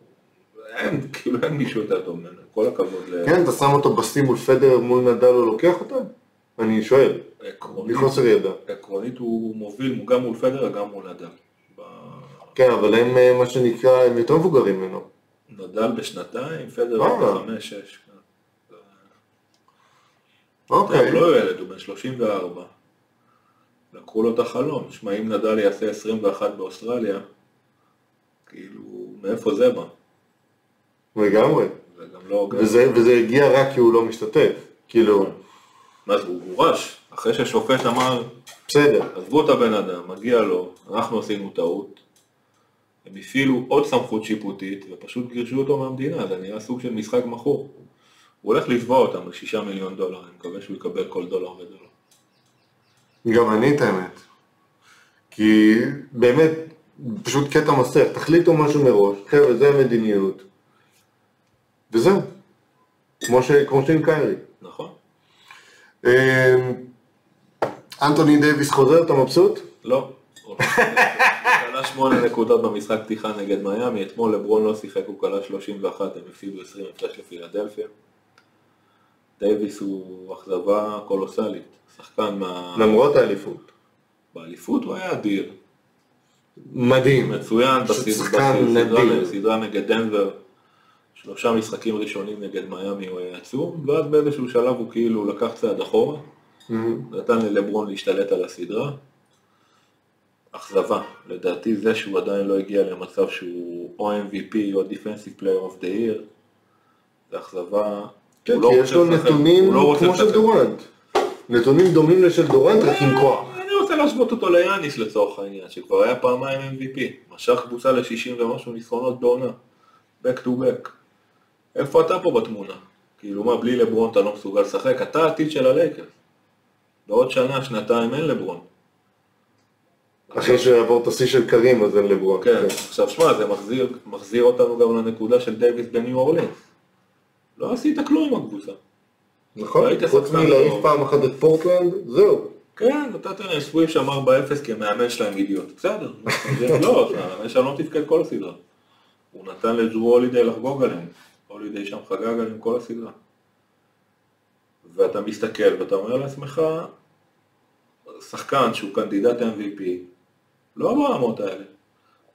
אין, כאילו אין מישהו יותר טוב ממנו, כל הכבוד ל... כן, אתה שם אותו בשיא מול פדר מול נדל, הוא לוקח אותם? אני שואל, עקרונית, מחוסר ידע. עקרונית הוא מוביל גם מול פדרר, גם מול נדל. כן, אבל הם אה, מה שנקרא, הם יותר מבוגרים ממנו. נדל בשנתיים, פדרר אה. בחמש, שש. כן. אוקיי. הוא לא ילד, הוא בן 34. לקחו לו את החלום. שמע, אם נדל יעשה 21 באוסטרליה, כאילו, מאיפה זה בא? לגמרי. זה גם לא הוגן. וזה, וזה הגיע רק כי הוא לא משתתף. כאילו, מה זה, הוא גורש. אחרי שהשופט אמר, בסדר. עזבו את הבן אדם, מגיע לו, אנחנו עשינו טעות. הם הפעילו עוד סמכות שיפוטית ופשוט גירשו אותו מהמדינה, זה נראה סוג של משחק מכור. הוא הולך לתבוע אותם לשישה מיליון דולר, אני מקווה שהוא יקבל כל דולר ודולר. גם אני את האמת. כי באמת, פשוט קטע מסך, תחליטו משהו מראש, חבר'ה, זה המדיניות. וזהו. כמו, ש... כמו שעם קיירי. נכון? אמ, אנטוני דייוויס חוזר, אתה מבסוט? לא. שמונה נקודות במשחק פתיחה נגד מיאמי, אתמול לברון לא שיחק, הוא כלה 31, הם הפסידו 20 הפרש לפילדלפיה. דייוויס הוא אכזבה קולוסלית, שחקן מה... למרות האליפות. באליפות הוא היה אדיר, מדהים. מצוין בסדרה נגד דנבר, שלושה משחקים ראשונים נגד מיאמי הוא היה עצום, ואז באיזשהו שלב הוא כאילו לקח צעד אחורה. נתן ללברון להשתלט על הסדרה. אכזבה, לדעתי זה שהוא עדיין לא הגיע למצב שהוא או MVP או Defensive Player of the Year, זה אכזבה. כן, לא כי יש לו נתונים לא כמו של. דורנט. נתונים דומים לשל דורנט, רק עם כוח. אני רוצה להשוות אותו ליאניס לצורך העניין, שכבר היה פעמיים MVP, משך קבוצה ל-60 ומשהו ניצחונות בעונה, back to back. איפה אתה פה בתמונה? כאילו מה, בלי לברון אתה לא מסוגל לשחק? אתה העתיד של הלייקרס. בעוד שנה, שנתיים אין לברון. אחרי שיעבור את השיא של קרים, אז אין לברון. כן, עכשיו שמע, זה מחזיר, מחזיר אותנו גם לנקודה של דייוויס בניו אורלינס. לא עשית כלום עם הקבוצה. נכון, היית חוץ מלהעיף טוב. פעם אחת את פורטלנד, זהו. כן, נתת להם sweep שם 4-0 כי המאמן שלהם אידיוט. בסדר, זה- לא, המאמן שלהם לא תפקד כל הסדרה. הוא נתן לג'רו הולידי לחגוג עליהם. הולידי שם חגג עליהם כל הסדרה. ואתה מסתכל ואתה אומר לעצמך, שחקן שהוא קנדידט MVP, לא ברמות האלה.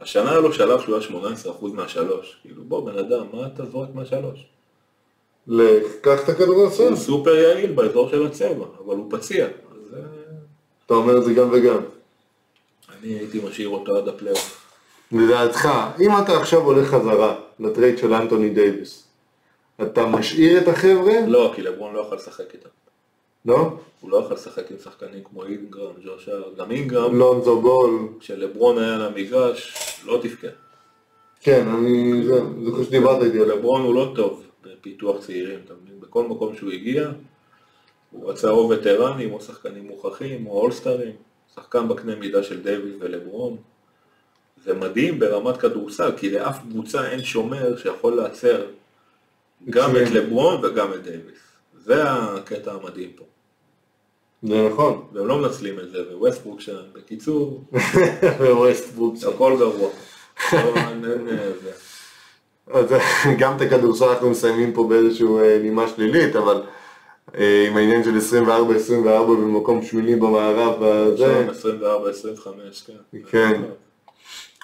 השנה היה לו שלב שהוא היה 18% מהשלוש. כאילו, בוא, בן אדם, מה אתה זורק מהשלוש? לקח את הכדור לסל. הוא סופר יעיל באזור של הצבע, אבל הוא פציע. אז אה, אתה אומר את זה גם וגם. אני הייתי משאיר אותו עד הפלייאוף. לדעתך, אם אתה עכשיו הולך חזרה ל trade של אנטוני דייוויס, אתה משאיר את החבר'ה? לא, כי לברון לא יכול לשחק איתם. לא? הוא לא יכול לשחק עם שחקנים כמו אינגרם, ג'ושה, גם אינגרם, לונזו בול. כשלברון היה על המגרש, לא תפקד. כן, אני... זה זה כמו שדיברת איתי עליו. לברון הוא לא טוב בפיתוח צעירים, אתה מבין? בכל מקום שהוא הגיע, הוא רצה או וטרנים, או שחקנים מוכחים, או אולסטרים, שחקן בקנה מידה של דייוויס ולברון. זה מדהים ברמת כדורסל, כי לאף קבוצה אין שומר שיכול לעצור גם. את לברון וגם את דייוויס. זה הקטע המדהים פה. זה נכון. והם לא מנצלים את זה, וווסטברוק שם, בקיצור, וווסטברוק. הכל גרוע. אה, זה. אז גם את הכדורסל אנחנו מסיימים פה באיזשהו אה, נימה שלילית, אבל אה, עם העניין של 24-24 במקום שמיני במערב, שם 24-25, כן. כן.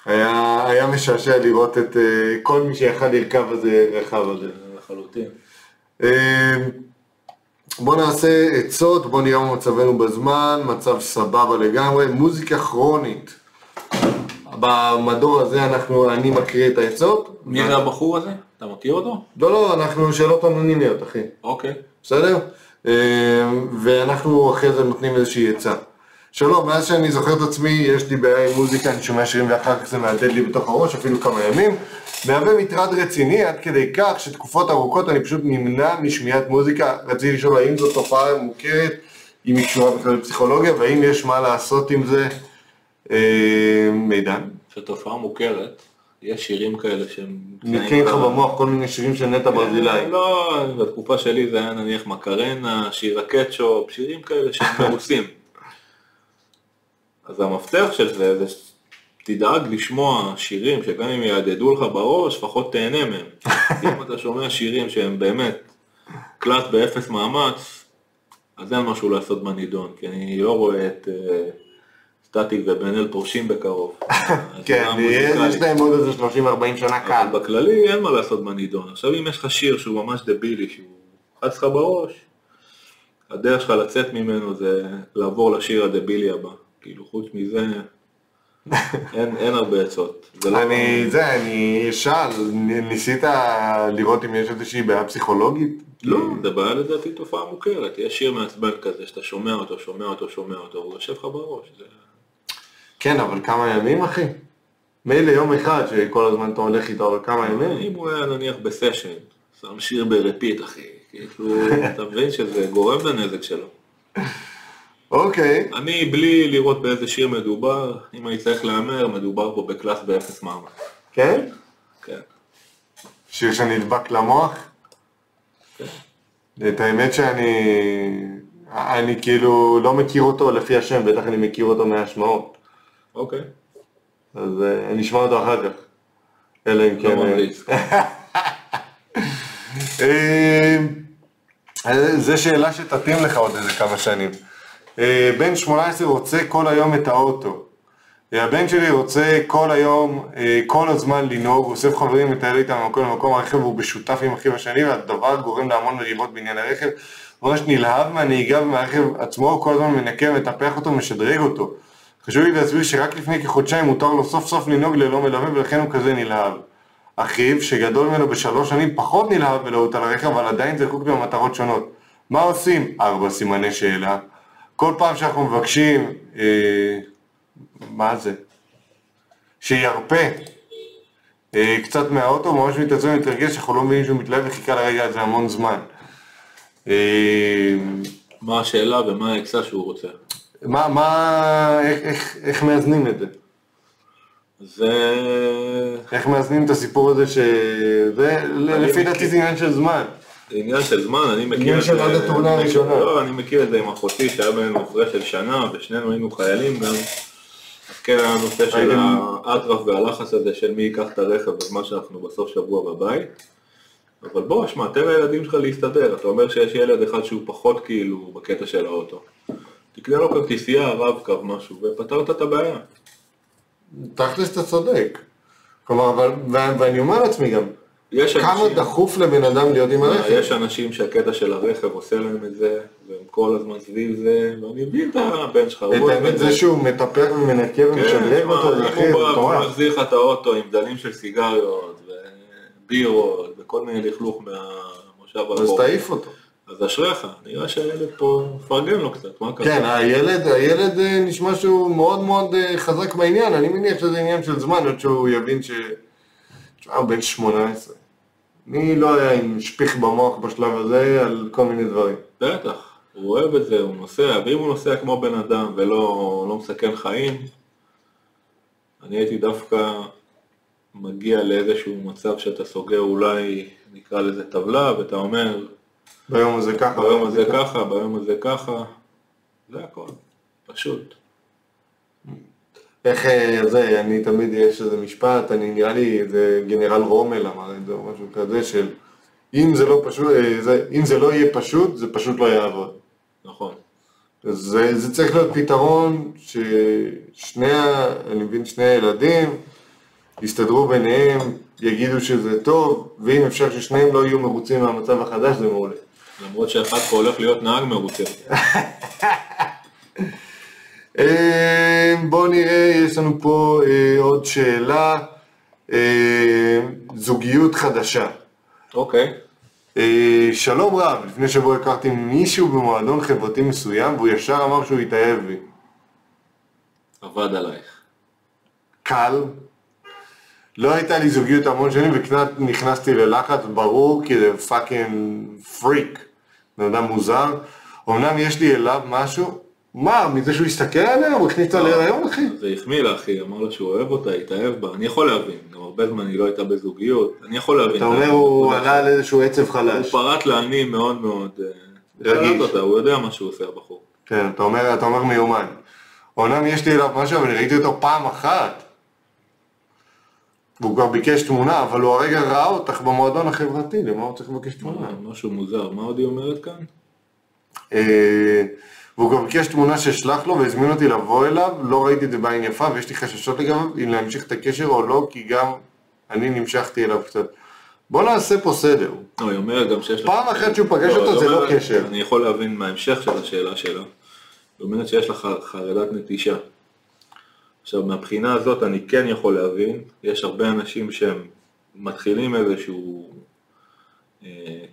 היה, היה משעשע לראות את אה, כל מי שיכל לרכב על זה, רכב על זה. לחלוטין. אה, בוא נעשה עצות, בוא נראה מה מצבנו בזמן, מצב סבבה לגמרי, מוזיקה כרונית. במדור הזה אנחנו, אני מקריא את העצות. מי זה הבחור הזה? אתה מכיר אותו? לא, לא, אנחנו שאלות אנונימיות, אחי. אוקיי. בסדר? אה, ואנחנו אחרי זה נותנים איזושהי עצה. שלום, מאז שאני זוכר את עצמי, יש לי בעיה עם מוזיקה, אני שומע שירים ואחר כך זה מהדהד לי בתוך הראש, אפילו כמה ימים. מהווה מטרד רציני עד כדי כך שתקופות ארוכות אני פשוט נמנע משמיעת מוזיקה. רציתי לשאול האם זו תופעה מוכרת, אם היא קשורה בכלל לפסיכולוגיה, והאם יש מה לעשות עם זה. אה, מידן. זו תופעה מוכרת. יש שירים כאלה שהם... נתקעים לך במוח כל מיני שירים של נטע ברזילי. לא, בתקופה שלי זה היה נניח מקרנה, שיר הקטשופ, שירים כאלה שהם מרוסים. אז המפתח של זה, זה שתדאג לשמוע שירים שגם אם יהדהדו לך בראש, לפחות תהנה מהם. אם אתה שומע שירים שהם באמת קלאס באפס מאמץ, אז אין משהו לעשות בנידון, כי אני לא רואה את אה, סטטיק ובן אל פורשים בקרוב. כן. יש להם עוד איזה 30-40 שנה קל. אבל בכללי אין מה לעשות בנידון. עכשיו אם יש לך שיר שהוא ממש דבילי, שהוא חץ לך בראש, הדרך שלך לצאת ממנו זה לעבור לשיר הדבילי הבא. כאילו חוץ מזה, אין, אין הרבה עצות. זה לא... אני, זה, אני אשאל, ניסית לראות אם יש איזושהי בעיה פסיכולוגית? לא, זה בעיה לדעתי תופעה מוכרת. יש שיר מעצבן כזה שאתה שומע אותו, שומע אותו, שומע אותו, והוא יושב לך בראש. זה... כן, אבל כמה ימים, אחי? מילא יום אחד שכל הזמן אתה הולך איתו, אבל כמה ימים? אם הוא היה נניח בסשן, שם שיר ב repeat אחי, כאילו, אתה מבין שזה גורם לנזק שלו. אוקיי. אני, בלי לראות באיזה שיר מדובר, אם אני צריך להמר, מדובר פה בקלאס באפס מאמץ. כן? כן. שיר שנדבק למוח? את האמת שאני... אני כאילו לא מכיר אותו לפי השם, בטח אני מכיר אותו מהשמעות. אוקיי. אז אה, אני אשמע אותו אחר כך. אלא אם לא כן... אה, ממליץ. אה, זה שאלה שתתאים לך עוד איזה כמה שנים. אה, בן 18 רוצה כל היום את האוטו. אה, הבן שלי רוצה כל היום, אה, כל הזמן לנהוג, אוסף חברים, מטייל איתם ממקום למקום, הרכב הוא בשותף עם אחיו השני, והדבר גורם להמון מריבות בעניין הרכב. ממש נלהב מהנהיגה ומהרכב עצמו, הוא כל הזמן מנקה, מטפח אותו, משדרג אותו. חשוב לי להסביר שרק לפני כחודשיים מותר לו סוף סוף לנהוג ללא מלווה, ולכן הוא כזה נלהב. אחיו, שגדול ממנו בשלוש שנים, פחות נלהב מלהות על הרכב, אבל עדיין זקוק במטרות שונות. מה עושים? ארבע סימני שאלה. כל פעם שאנחנו מבקשים, אה, מה זה? שירפה אה, קצת מהאוטו, ממש מתעצבן ומתרגש, אנחנו לא מבינים שהוא מתלהב וחיכה לרגע הזה המון זמן. אה, מה השאלה ומה העצה שהוא רוצה. מה, מה, איך, איך, איך מאזנים את זה? זה... איך מאזנים את הסיפור הזה שזה, לפי דעתי זה עניין של זמן. זה עניין של זמן, אני מכיר עניין את של זה... עד התאונה הראשונה. לא, אני מכיר את זה עם אחותי שהיה בינינו הפרש של שנה, ושנינו היינו חיילים גם. אז כן, היה הנושא של האטרף והלחץ הזה של מי ייקח את הרכב בזמן שאנחנו בסוף שבוע בבית. אבל בוא, שמע, תן לילדים שלך להסתדר. אתה אומר שיש ילד אחד שהוא פחות כאילו בקטע של האוטו. תקנה לו כרטיסייה, רב-קו, משהו, ופתרת את הבעיה. תכלס אתה צודק. כלומר, ואני אומר לעצמי גם, יש כמה אנשים- דחוף לבן אדם להיות עם הרכב? יש אנשים שהקטע של הרכב עושה להם את זה, והם כל הזמן סביב זה, ואני מבין את הבן שלך. הוא את האמת זה שהוא מטפח ומנקה כן, ומשדרג אותו, זה הכי הוא מטורף. מחזיר לך את האוטו עם דלים של סיגריות, ובירות, וכל מיני לכלוך מהמושב אז האחורי, תעיף אותו. אז אשריך, נראה שהילד פה, מפרגן לו קצת, מה קרה? כן, הילד, הילד אה, נשמע שהוא מאוד מאוד אה, חזק בעניין, אני מניח שזה עניין של זמן עד שהוא יבין ש... תשמע, הוא בן 18. מי לא היה עם שפיך במוח בשלב הזה על כל מיני דברים. בטח, הוא אוהב את זה, הוא נוסע, ואם הוא נוסע כמו בן אדם ולא לא מסכן חיים, אני הייתי דווקא מגיע לאיזשהו מצב שאתה סוגר אולי, נקרא לזה טבלה, ואתה אומר, ביום הזה ככה. ביום הזה ככה, ביום הזה ככה, זה הכל, פשוט. איך אה, זה, אני תמיד יש איזה משפט, אני נראה לי, זה גנרל רומל אמר את זה או משהו כזה של אם זה לא פשוט, אה, זה, אם זה לא יהיה פשוט, זה פשוט לא יעבוד. נכון. זה, זה צריך להיות פתרון ששני, אני מבין, שני הילדים יסתדרו ביניהם, יגידו שזה טוב, ואם אפשר ששניהם לא יהיו מרוצים מהמצב החדש, זה מעולה. למרות שאחד פה הולך להיות נהג מרוצה. אה, בואו נראה, יש לנו פה אה, עוד שאלה, אה, זוגיות חדשה. אוקיי. אה, שלום רב, לפני שבוע הכרתי מישהו במועדון חברתי מסוים והוא ישר אמר שהוא התאהב בי. עבד עלייך. קל. לא הייתה לי זוגיות המון שנים וקצת נכנסתי ללחץ, ברור, כי זה fucking freak. בן אדם מוזר. אמנם יש לי אליו משהו, מה, מזה שהוא הסתכל עליה? הוא הכניס אותה להיריון, אחי? זה החמיא לה, אחי, אמר לה שהוא אוהב אותה, התאהב בה, אני יכול להבין, גם הרבה זמן היא לא הייתה בזוגיות, אני יכול להבין. אתה את אומר הוא הוא עלה על איזשהו עצב חלש. פרט על נים מאוד מאוד, אה, רגיש. הוא יודע מה שהוא עושה הבחור. כן, אתה אומר, אתה אומר מיומן. אומנם יש לי אליו משהו, אבל ראיתי אותו פעם אחת. והוא כבר ביקש תמונה, אבל הוא הרגע ראה אותך במועדון החברתי, למה הוא צריך לבקש תמונה? משהו מוזר, מה עוד היא אומרת כאן? והוא גם ביקש תמונה שאשלח לו והזמין אותי לבוא אליו, לא ראיתי את זה בעין יפה ויש לי חששות לגביו אם להמשיך את הקשר או לא, כי גם אני נמשכתי אליו קצת. בוא נעשה פה סדר. לא, היא אומרת גם שיש. פעם אחת שהוא פגש אותו היא זה לא קשר. אני יכול להבין מההמשך של השאלה שלה. היא אומרת שיש לך חרדת נטישה. עכשיו, מהבחינה הזאת אני כן יכול להבין, יש הרבה אנשים שהם מתחילים איזשהו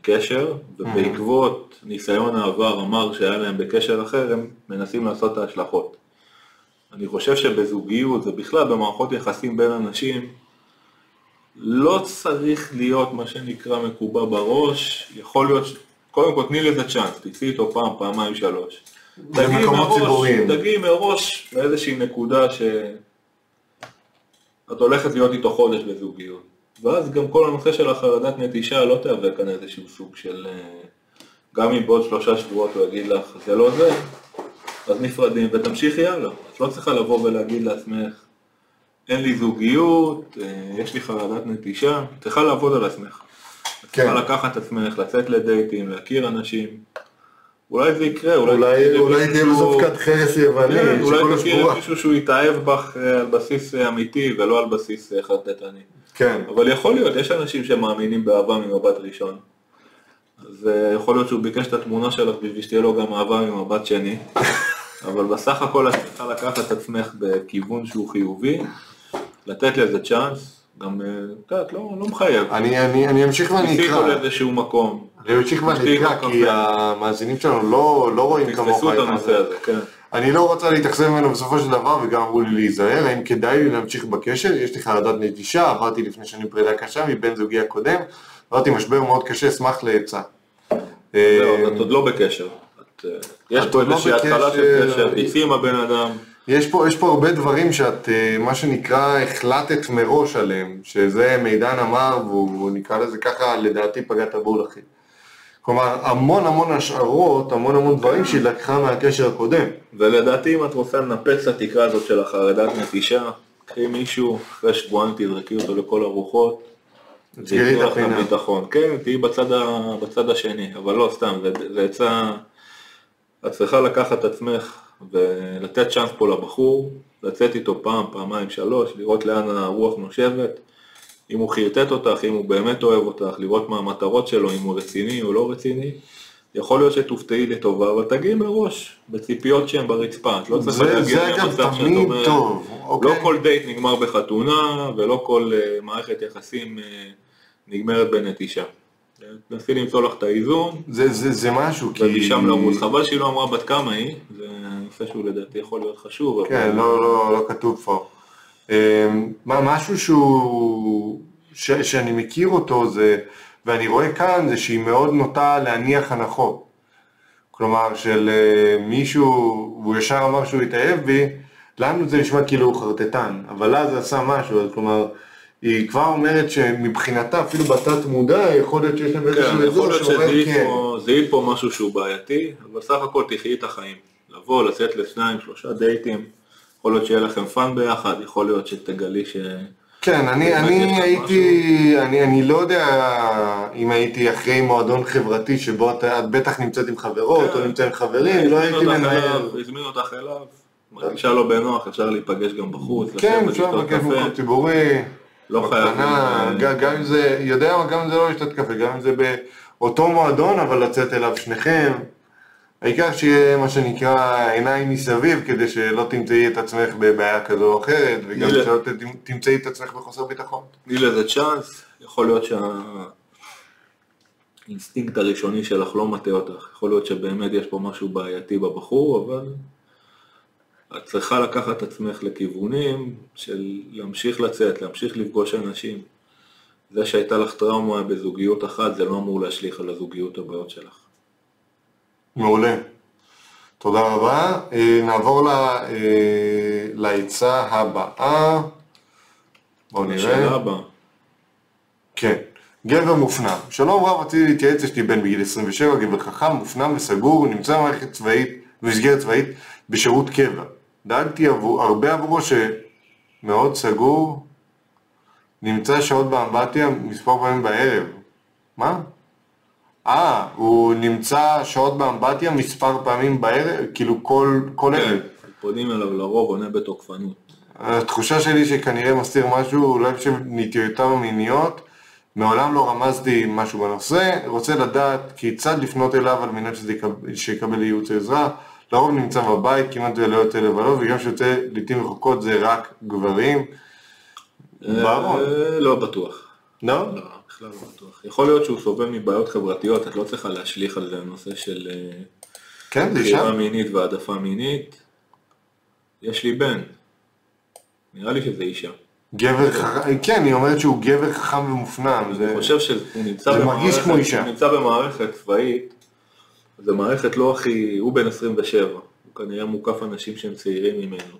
קשר, ובעקבות ניסיון העבר המר שהיה להם בקשר אחר, הם מנסים לעשות את ההשלכות. אני חושב שבזוגיות ובכלל במערכות יחסים בין אנשים, לא צריך להיות מה שנקרא מקובע בראש, יכול להיות, קודם כל תני לזה צ'אנס, תצאי איתו פעם, פעמיים, שלוש. תגיעי מראש-. תגיעי מראש באיזושהי נקודה ש... את הולכת להיות איתו חודש בזוגיות. ואז גם כל הנושא של החרדת נטישה לא תהווה כאן איזשהו סוג של... אה, גם אם בעוד שלושה שבועות הוא יגיד לך, זה לא זה, אז נפרדים ותמשיכי הלאה. את לא צריכה לבוא ולהגיד לעצמך, אין לי זוגיות, אה, יש לי חרדת נטישה, צריכה לעבוד על עצמך. את צריכה כן. לקחת עצמך, לצאת לדייטים, להכיר אנשים. אולי זה יקרה, אולי... אולי אולי תהיה בזה פקד חרס יווני, כן, אולי תכיר. מישהו שהוא יתאהב בך אה, על בסיס אמיתי ולא על בסיס חרטטני. כן. אבל יכול להיות, יש אנשים שמאמינים באהבה ממבט ראשון. אז אה, יכול להיות שהוא ביקש את התמונה שלך בשביל שתהיה לו גם אהבה ממבט שני. אבל בסך הכל את צריכה לקחת את עצמך בכיוון שהוא חיובי, לתת לזה צ'אנס, גם, אה, את יודעת, לא, לא מחייב. אני- אני אני אמשיך ואני אקרא. לאיזשהו מקום, אני אמשיך ואני אקרא, כי. המאזינים שלנו לא לא רואים כמוך. תתפסו את הנושא הזה, כן. אני לא רוצה להתאכזב ממנו בסופו של דבר, וגם אמרו לי להיזהר, האם כדאי לי להמשיך בקשר? יש לי חרדת נטישה, עברתי לפני שנים פרידה קשה מבן זוגי הקודם, עברתי משבר מאוד קשה, אשמח לעצה. זהו, אה, את עוד לא בקשר. אה, יש פה לא איזושהי התחלה של. קשר, תצאי עם הבן אדם. יש פה, יש פה הרבה דברים שאת, אה, מה שנקרא, החלטת מראש עליהם, שזה מידן אמר, והוא נקרא לזה ככה, לדעתי פגעת בול אחי. כלומר, המון המון השערות, המון המון דברים שהיא לקחה מהקשר הקודם. ולדעתי אם את רוצה לנפץ את התקרה הזאת של החרדת נטישה, קחי מישהו, אחרי שבועיים תזרקי אותו לכל הרוחות. תסגרי את הפינה. ביטחון. כן, תהיי בצד, ה... בצד השני, אבל לא סתם, זה עצה, את צריכה לקחת את עצמך ולתת צ'אנס פה לבחור, לצאת איתו פעם, פעמיים, שלוש, לראות לאן הרוח נושבת, אם הוא חרטט אותך, אם הוא באמת אוהב אותך, לראות מה המטרות שלו, אם הוא רציני או לא רציני. יכול להיות שתופתעי לטובה, אבל תגיעי מראש, בציפיות שהן ברצפה, את לא צריכה להגיע למצב שאת אומרת, טוב, לא אוקיי? כל דייט נגמר בחתונה, ולא כל אה, מערכת יחסים אה, נגמרת בנטישה. תנסי למצוא לך את האיזון, זה, זה, זה משהו, כי... ומשם לרוץ. חבל שהיא לא אמרה בת כמה היא, זה נושא שהוא לדעתי יכול להיות חשוב. אבל- כן, לא, לא, לא כתוב פה. אמ, מה, משהו שהוא, ש, שאני מכיר אותו זה, ואני רואה כאן, זה שהיא מאוד נוטה להניח הנחות. כלומר, של אה, מישהו, הוא ישר אמר שהוא התאהב בי, לנו זה נשמע כאילו הוא חרטטן, אבל אז זה עשה משהו, אז כלומר, היא כבר אומרת שמבחינתה, אפילו בתת מודע, יכול להיות שיש להם כן, איזשהו יכול אזור להיות שזיהית כן. פה- פה משהו שהוא בעייתי, אבל סך הכל תחי את החיים. לבוא, לצאת לשניים, שלושה דייטים, יכול להיות שיהיה לכם fun ביחד, יכול להיות שתגלי ש... כן, אני, אני הייתי, אני, אני לא יודע אם הייתי אחרי מועדון חברתי שבו את, את בטח נמצאת עם חברות כן. או נמצאת עם חברים, לא הייתי מנהל. הזמין אותך אליו, מרגישה לו בנוח, אפשר להיפגש גם בחוץ, כן, אפשר קפה. במקום ציבורי, לא חייב. אה, גם, גם אם זה, יודע מה, גם אם זה לא לשתות קפה, גם אם זה באותו מועדון, אבל לצאת אליו שניכם. העיקר שיהיה מה שנקרא עיניים מסביב, כדי שלא תמצאי את עצמך בבעיה כזו או אחרת, וגם מילא. שלא תמצאי את עצמך בחוסר ביטחון. תני לזה צ'אנס, יכול להיות שהאינסטינקט הראשוני שלך לא מטעה אותך, יכול להיות שבאמת יש פה משהו בעייתי בבחור, אבל את צריכה לקחת את עצמך לכיוונים של להמשיך לצאת, להמשיך לפגוש אנשים. זה שהייתה לך טראומה בזוגיות אחת, זה לא אמור להשליך על הזוגיות הבאות שלך. מעולה. תודה רבה. אה, נעבור אה, לעצה הבאה. בואו נראה. השאלה הבאה, כן. גבר מופנם. שלום רב, רציתי להתייעץ, יש לי בן בגיל 27, גבר חכם, מופנם וסגור, נמצא במערכת צבאית, במסגרת צבאית, בשירות קבע. דאגתי עבור, הרבה עבורו שמאוד סגור, נמצא שעות באמבטיה מספר פעמים בערב. מה? אה, הוא נמצא שעות באמבטיה מספר פעמים בערב, כאילו כל, כל ערב. פונים אליו לרוב עונה בתוקפנות. התחושה שלי שכנראה מסתיר משהו, אולי בשביל נטיותיו המיניות, מעולם לא רמזתי משהו בנושא, רוצה לדעת כיצד לפנות אליו על מנת יקבל, שיקבל ייעוץ עזרה, לרוב נמצא בבית, כמעט ולא יוצא לבלות, וגם כשיוצא לעיתים רחוקות זה רק גברים. אה, לא בטוח. לא? לא, בכלל לא בטוח. יכול להיות שהוא סובל מבעיות חברתיות, את לא צריכה להשליך על זה נושא של אה, כן, זה בחירה שם. מינית והעדפה מינית. יש לי בן. נראה לי שזה אישה. גבר חכם, כן, היא אומרת שהוא גבר חכם ומופנם. אני זה- חושב שהוא נמצא זה במערכת. הוא נמצא במערכת צבאית, זו מערכת לא הכי, הוא בן 27, הוא כנראה מוקף אנשים שהם צעירים ממנו.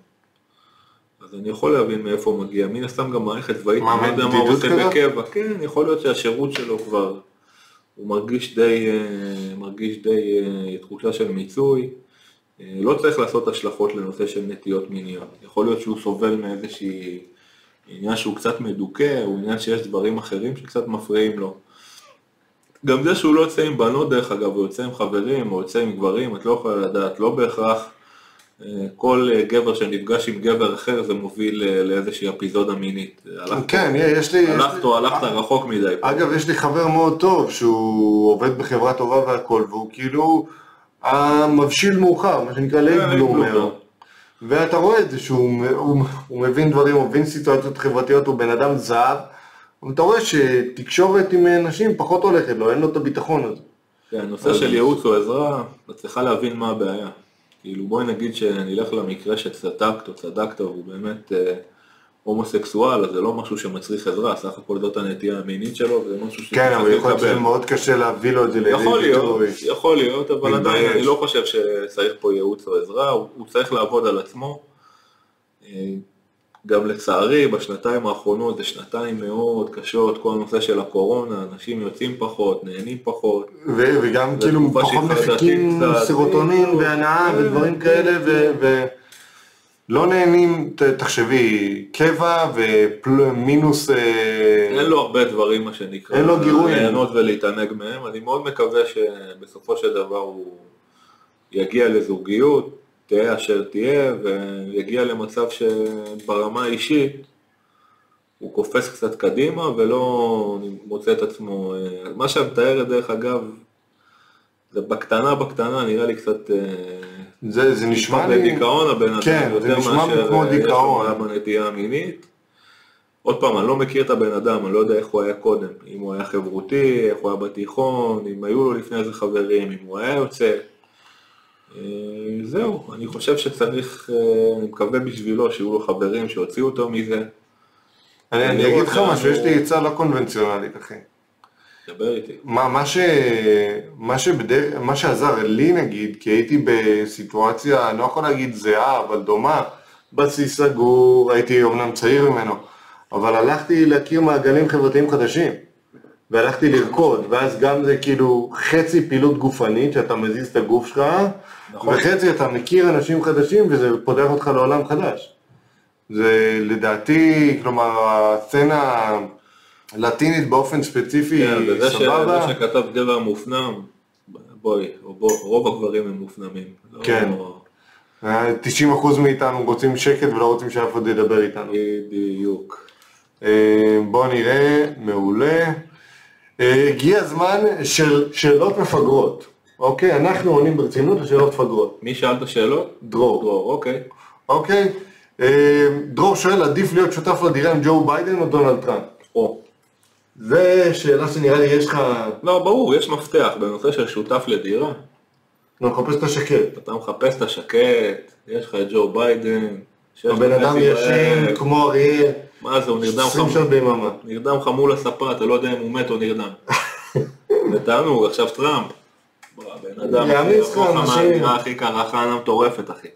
אז אני יכול להבין מאיפה הוא מגיע, מן הסתם גם מערכת צבאית, מה, אני לא יודע מה הוא עושה? בקבע, כן, יכול להיות שהשירות שלו כבר, הוא מרגיש די, אה, מרגיש די אה, תחושה של מיצוי, אה, לא צריך לעשות השלכות לנושא של נטיות מיניות, יכול להיות שהוא סובל מאיזושהי עניין שהוא קצת מדוכא, הוא עניין שיש דברים אחרים שקצת מפריעים לו. גם זה שהוא לא יוצא עם בנות דרך אגב, הוא יוצא עם חברים או יוצא עם גברים, את לא יכולה לדעת, לא בהכרח כל אה, גבר שנפגש עם גבר אחר זה מוביל אה, לאיזושהי אפיזודה מינית. הלכת- כן, יש לי... הלכת או הלכת רחוק מדי. פה. אגב, יש לי חבר מאוד טוב שהוא עובד בחברה טובה והכל, והוא כאילו המבשיל מאוחר, מה שנקרא late late bloomer. ואתה רואה את זה שהוא הוא, הוא מבין דברים, הוא מבין סיטואציות חברתיות, הוא בן אדם זהב, אתה רואה שתקשורת עם נשים פחות הולכת לו, אין לו את הביטחון הזה. כן, הנושא של ייעוץ או עזרה, את צריכה להבין מה הבעיה. כאילו בואי נגיד שנלך למקרה שצדקת או צדקת והוא באמת אה, הומוסקסואל, אז זה לא משהו שמצריך עזרה, סך הכל זאת הנטייה המינית שלו, וזה משהו שהוא כן, אבל יכול להיות שזה. מאוד קשה להביא לו את זה לידי יכול להיות. יכול להיות, אבל. עדיין אני לא חושב שצריך פה ייעוץ או עזרה, הוא, הוא צריך לעבוד על עצמו. גם לצערי, בשנתיים האחרונות זה שנתיים מאוד קשות, כל הנושא של הקורונה, אנשים יוצאים פחות, נהנים פחות. ו- וגם כאילו פחות מפיקים. סרוטונין בדיוק. והנאה ודברים כן, כאלה, ו- כן. ולא נהנים, תחשבי, קבע ומינוס... אה, אין לו הרבה דברים, מה שנקרא, אין לו גירויים. ליהנות ולהתענג מהם. אני מאוד מקווה שבסופו של דבר הוא יגיע לזוגיות, תהיה אשר תהיה, ויגיע למצב שברמה האישית הוא קופץ קצת קדימה ולא מוצא את עצמו. אה, מה שאת מתארת דרך אגב, זה בקטנה בקטנה נראה לי קצת... אה, זה זה נשמע לי... בדיכאון הבן אדם, כן, זה יותר נשמע מאשר כמו אה, יש לו דיכאון. בנטייה המינית. עוד פעם, אני לא מכיר את הבן אדם, אני לא יודע איך הוא היה קודם, אם הוא היה חברותי, איך הוא היה בתיכון, אם היו לו לפני זה חברים, אם הוא היה יוצא. אה, זהו, אני חושב שצריך, אה, אני מקווה בשבילו שיהיו לו חברים שיוציאו אותו מזה, אני אני לראות אגיד לך משהו, יש לי עצה לא קונבנציונלית, אחי. דבר איתי. מה, מה, ש... מה, שבדרך... מה שעזר לי נגיד, כי הייתי בסיטואציה, אני לא יכול להגיד זהה, אבל דומה, בסיס סגור, הייתי אומנם צעיר ממנו, אבל הלכתי להכיר מעגלים חברתיים חדשים, והלכתי לרקוד, ואז גם זה כאילו חצי פעילות גופנית, שאתה מזיז את הגוף שלך, נכון. וחצי אתה מכיר אנשים חדשים, וזה פותח אותך לעולם חדש. זה לדעתי, כלומר, הסצנה הלטינית באופן ספציפי, כן, סבבה. זה שכתב גבר מופנם, בואי, בוא, רוב הגברים הם מופנמים. לא- כן. 90% מאיתנו רוצים שקט ולא רוצים שאף אחד ידבר איתנו. בדיוק. אה, בואו נראה, מעולה. אה, הגיע הזמן של שאלות מפגרות. אוקיי, אנחנו עונים ברצינות לשאלות מפגרות. מי שאל את השאלות? דרור. דרור, אוקיי. אוקיי? אה, דרור שואל, עדיף להיות שותף לדירה עם ג'ו ביידן או דונלד טראמפ? או. זו שאלה שנראה לי יש לך... לא, ברור, יש מפתח בנושא של שותף לדירה. אני מחפש את השקט. אתה מחפש את השקט, יש לך את ג'ו ביידן. הבן אדם ישן. כמו אריה, מה זה, הוא נרדם 20 חמ- שעות ביממה. נרדם חמול לספה, אתה לא יודע אם הוא מת או נרדם. ותענוג, עכשיו טראמפ. הבן אדם. מהדירה הכי קרחנה מטורפת, אחי.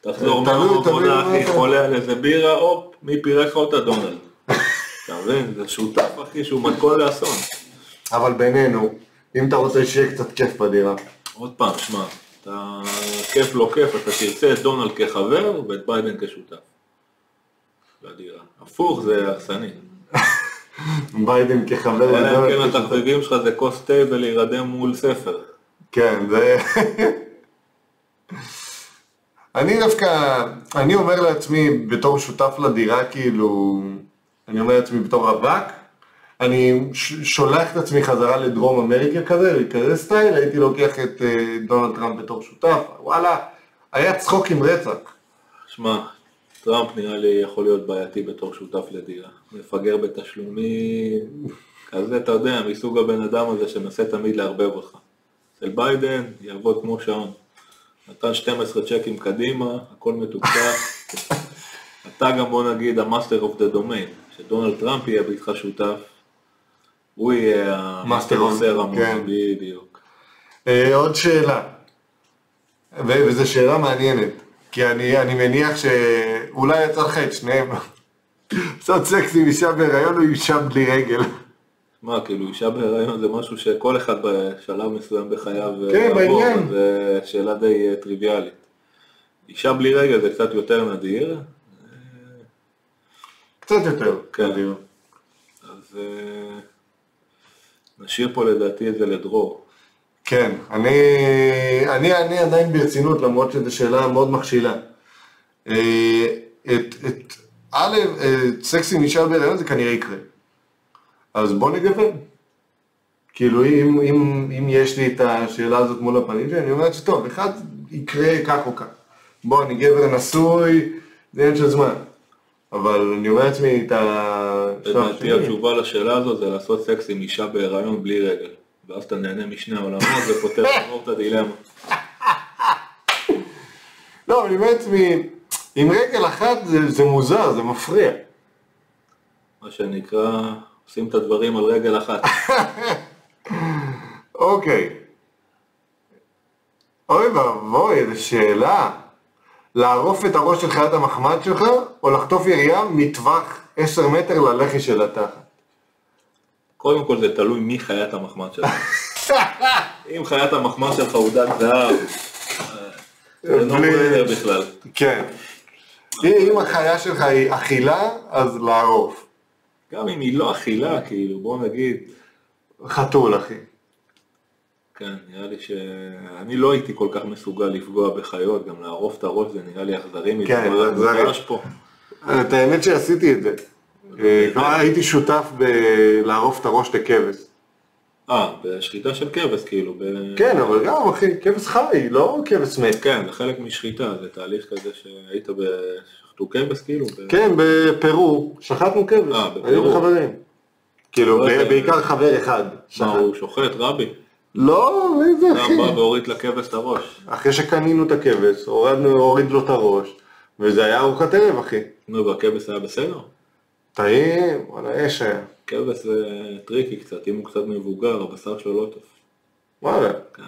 תחזור מהעבודה, מה אחי, חולה על איזה בירה, הופ, מי פירק לך אותה? דונלד. אתה מבין? זה שותף, אחי, שהוא מתכון לאסון. אבל בינינו, אם אתה רוצה שיהיה קצת כיף בדירה. עוד פעם, שמע, אתה כיף לא כיף, אתה תרצה את דונלד כחבר ואת ביידן כשותף. לדירה. הפוך זה הרסני. ביידן כחבר אלא אם כן. התחביבים שלך זה כוס תה ולהירדם מול ספר. כן, זה... אני דווקא, אני אומר לעצמי בתור שותף לדירה, כאילו, אני אומר לעצמי בתור רווק, אני שולח את עצמי חזרה לדרום אמריקה כזה, כזה סטייל, הייתי לוקח את אה, דונלד טראמפ בתור שותף, וואלה, היה צחוק עם רצח. שמע, טראמפ נראה לי יכול להיות בעייתי בתור שותף לדירה. מפגר בתשלומים, כזה, אתה יודע, מסוג הבן אדם הזה שמנסה תמיד לערבב אותך. אצל ביידן יעבוד כמו שעון. נתן 12 צ'קים קדימה, הכל מתוקצב. אתה גם בוא נגיד ה master of the domain, שדונלד טראמפ יהיה איתך שותף, הוא יהיה ה master of ceremony, כן. בדיוק. אה, עוד שאלה, וזו שאלה מעניינת, כי אני, אני מניח שאולי יצא לך את שניהם. לעשות סקס עם אישה בהיריון או אישה בלי רגל. מה, כאילו אישה בהיריון זה משהו שכל אחד בשלב מסוים בחייו כן, יעבור, בעניין. זה שאלה די אה, טריוויאלית. אישה בלי רגל זה קצת יותר נדיר, קצת יותר. כן. נדיר. אז אה, נשאיר פה לדעתי את זה לדרור. כן, אני, אני, אני עדיין ברצינות, למרות שזו שאלה מאוד מכשילה. את, את, א', אה, סקס עם אישה בהיריון זה כנראה יקרה. אז בוא נגוון. כאילו, אם, אם, אם יש לי את השאלה הזאת מול הפנים שלי, אני אומר שטוב, אחד יקרה כך או כך. בוא, אני גבר נשוי, זה עניין של זמן. אבל אני אומר לעצמי את השלב לדעתי. התשובה לשאלה הזאת זה לעשות סקס עם אישה בהיריון בלי רגל. ואז אתה נהנה משני העולמות ופותר את הדילמה. לא, אני אומר לעצמי, עם רגל אחת זה, זה מוזר, זה מפריע. מה שנקרא, עושים את הדברים על רגל אחת. אוקיי. אוי ואבוי, איזו שאלה. לערוף את הראש של חיית המחמד שלך, או לחטוף ירייה מטווח 10 מטר ללחי של התחת? קודם כל זה תלוי מי חיית המחמד שלך. אם חיית המחמד שלך הוא דג זהב, אה, זה לא ברדר בכלל. כן. אם החיה שלך היא אכילה, אז לערוף. גם אם היא לא אכילה, כאילו, בוא נגיד, חתול, אחי. כן, נראה לי שאני לא הייתי כל כך מסוגל לפגוע בחיות, גם לערוף את הראש זה נראה לי אכזרי מדי. כן, זה. מודגש פה. את האמת שעשיתי את זה. אה, כלומר, הייתי שותף בלערוף את הראש לכבש. אה, בשחיטה של כבש, כאילו. ב- כן, אבל גם, אחי, כבש חי, לא כבש מת. כן, זה חלק משחיטה, זה תהליך כזה שהיית בשחטו כבש, כאילו. ב- כן, בפרו, שחטנו כבש, אה, בפרו. היינו חברים. כאילו, לא ב- יודע. בעיקר חבר אחד. מה. הוא שוחט, רבי? לא, איזה גם אחי. בא והוריד לכבש את הראש. אחרי שקנינו את הכבש, הורדנו, הוריד לו את הראש, וזה היה ארוחת ערב, אחי. נו, והכבש היה בסדר? טעים, וואלה, אש היה. כבש זה טריקי קצת, אם הוא קצת מבוגר, הבשר שלו לא טוב. וואלה. כן.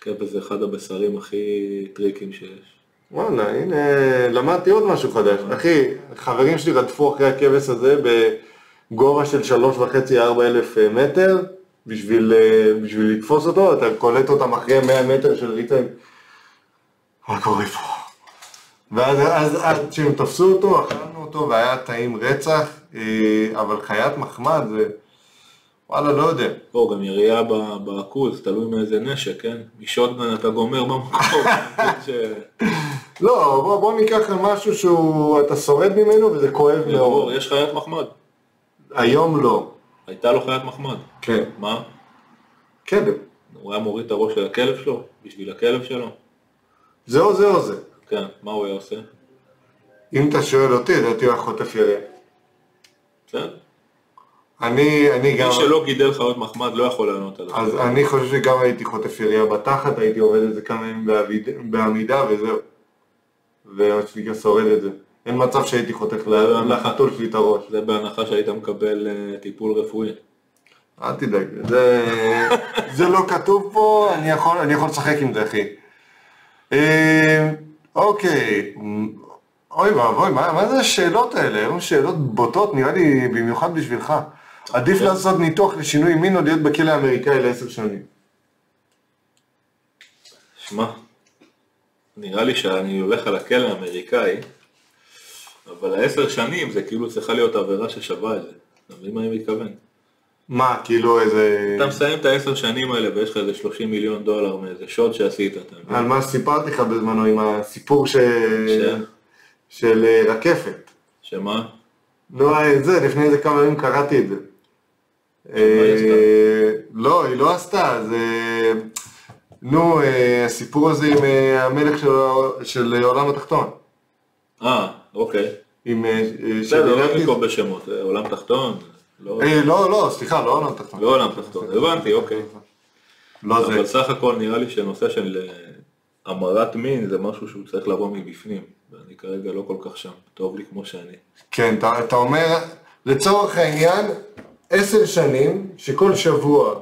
כבש זה אחד הבשרים הכי טריקים שיש. וואלה, הנה, למדתי עוד משהו חדש. אחי, חברים שלי רדפו אחרי הכבש הזה בגובה של שלוש וחצי, ארבע אלף אה, מטר, בשביל, אה, בשביל לתפוס אותו, אתה קולט אותם אחרי 100 מטר של ריצה. מה קורה פה? ואז אז, עד שהם תפסו אותו, אכלנו אותו והיה טעים רצח, אה, אבל חיית מחמד זה, וואלה, לא יודע. לא, גם ירייה בעכוז, תלוי מאיזה נשק, כן? משוטגן אתה גומר במקום. לא, בוא, בוא ניקח על משהו שהוא, אתה שורד ממנו וזה כואב מאוד. ברור, יש חיית מחמד. היום לא. הייתה לו חיית מחמד. כן. מה? כלב. הוא היה מוריד את הראש של הכלב שלו? בשביל הכלב שלו? זה או זה או זה. כן, מה הוא היה עושה? אם אתה שואל אותי, לדעתי הוא היה חוטף יריה. בסדר. אני, אני גם, מי שלא גידל חיות מחמד לא יכול לענות על זה. אז אני חושב שגם הייתי חוטף יריה בתחת, הייתי עובד את זה כמה ימים בעמידה וזהו. ומה שנקרא שורד את זה. אין מצב שהייתי ל- לחתול שלי את הראש. זה בהנחה שהיית מקבל אה, טיפול רפואי. אל תדאג, זה, זה לא כתוב פה, אני יכול, אני יכול לשחק עם זה, אחי. אוקיי, אוי ואבוי, מה, מה זה השאלות האלה? הן שאלות בוטות, נראה לי, במיוחד בשבילך. עדיף לעשות ניתוח לשינוי מין או להיות בכלא האמריקאי לעשר שנים. שמע, נראה לי שאני הולך על הכלא האמריקאי, אבל העשר שנים זה כאילו צריכה להיות עבירה ששווה את זה. אתה מבין מה אני מתכוון? מה, כאילו איזה... אתה מסיים את העשר שנים האלה ויש לך איזה 30 מיליון דולר מאיזה שוט שעשית, אתה? על מה שסיפרתי לך בזמנו עם הסיפור ש... ש- של אה, רקפת. שמה? לא, אה, זה, לפני איזה כמה ימים קראתי את זה. אה, לא, היא לא עשתה, זה... נו, הסיפור הזה עם המלך של ה- של עולם התחתון. אה, אוקיי. עם... בסדר, לא נקרוא בשמות, עולם תחתון? לא אה, לא, לא, סליחה, לא עולם תחתון. לא עולם תחתון, הבנתי, אוקיי. לא זה. אבל סך הכל נראה לי שנושא של אה, המרת מין זה משהו שהוא צריך לבוא מבפנים, ואני כרגע לא כל כך שם, טוב לי כמו שאני. כן, אתה, אתה אומר, לצורך העניין, עשר שנים שכל שבוע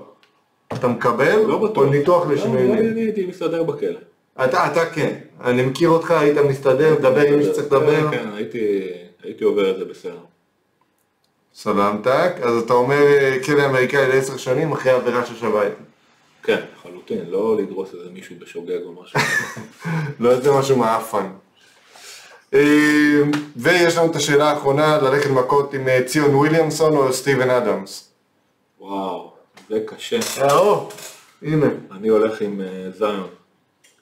אתה מקבל, לא בטוח. או ניתוח לא, לשינוי מין. אני הייתי מסתדר בכלא. אתה, אתה כן, אני מכיר אותך, היית מסתדר, מדבר עם מי שצריך לדבר. כן, כן, הייתי- הייתי עובר את זה בסדר. סלמתק, אז אתה אומר אה, כלא אמריקאי לעשר שנים אחרי עבירה ששווה את זה. כן, לחלוטין, לא לדרוס איזה מישהו בשוגג או משהו. לא איזה משהו מעפן. אה, ויש לנו את השאלה האחרונה, ללכת מכות עם אה, ציון וויליאמסון או סטיבן אדמס. וואו, זה קשה. אה, או, הנה. אני הולך עם אה, זיון.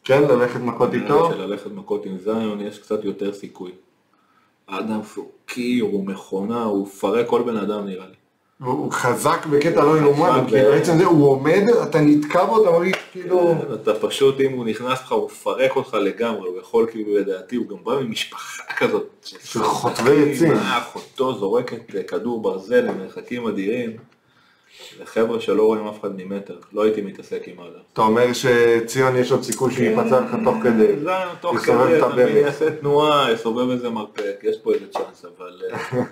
כן, ללכת מכות איתו. שללכת מכות עם זיון יש קצת יותר סיכוי. האדם הוא קיר, הוא מכונה, הוא מפרק כל בן אדם נראה לי. הוא חזק בקטע לא יאומן, חזק כאילו ב- עצם זה, הוא עומד, אתה נתקע בו, אתה מרגיש כאילו... כן, אתה פשוט, אם הוא נכנס לך, הוא מפרק אותך לגמרי, הוא יכול כאילו, לדעתי, הוא גם בא ממשפחה כזאת. של חוטבי עצים. אחותו זורקת אה, כדור ברזל למרחקים אדירים. זה חבר'ה שלא רואים אף אחד ממטר, לא הייתי מתעסק עם האדם. אתה אומר שציון יש עוד סיכוי שיפצע לך תוך כדי. זה תוך כדי, הברך. יעשה תנועה, יסובב איזה מרפק, יש פה איזה צ'אנס, אבל... אה,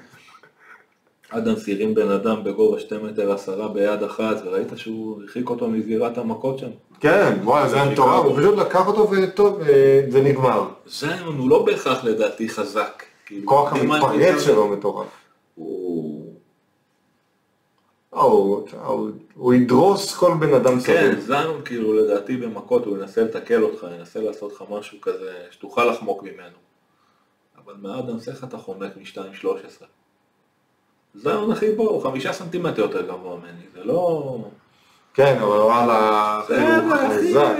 אדם סירים בן אדם בגובה שתי מטר עשרה ביד אחת, וראית שהוא הרחיק אותו מזירת המכות שם. כן, וואי, זה היה מטורף, הוא פשוט לקח אותו וטוב, אה, זה נגמר. זיון הוא לא בהכרח לדעתי חזק. כאילו, כוח המתפרץ שלו מטורף. הוא... או, ידרוס כל בן אדם כן, סביב. זיון כאילו לדעתי במכות הוא ינסה לתקל אותך, ינסה לעשות לך משהו כזה שתוכל לחמוק ממנו. אבל מאדם איך אתה חומק מ-2.13? זיון הכי בו, הוא חמישה סנטימטר יותר גבוה ממני, זה לא... כן, אבל וואלה, זה הוא אחי, חזק.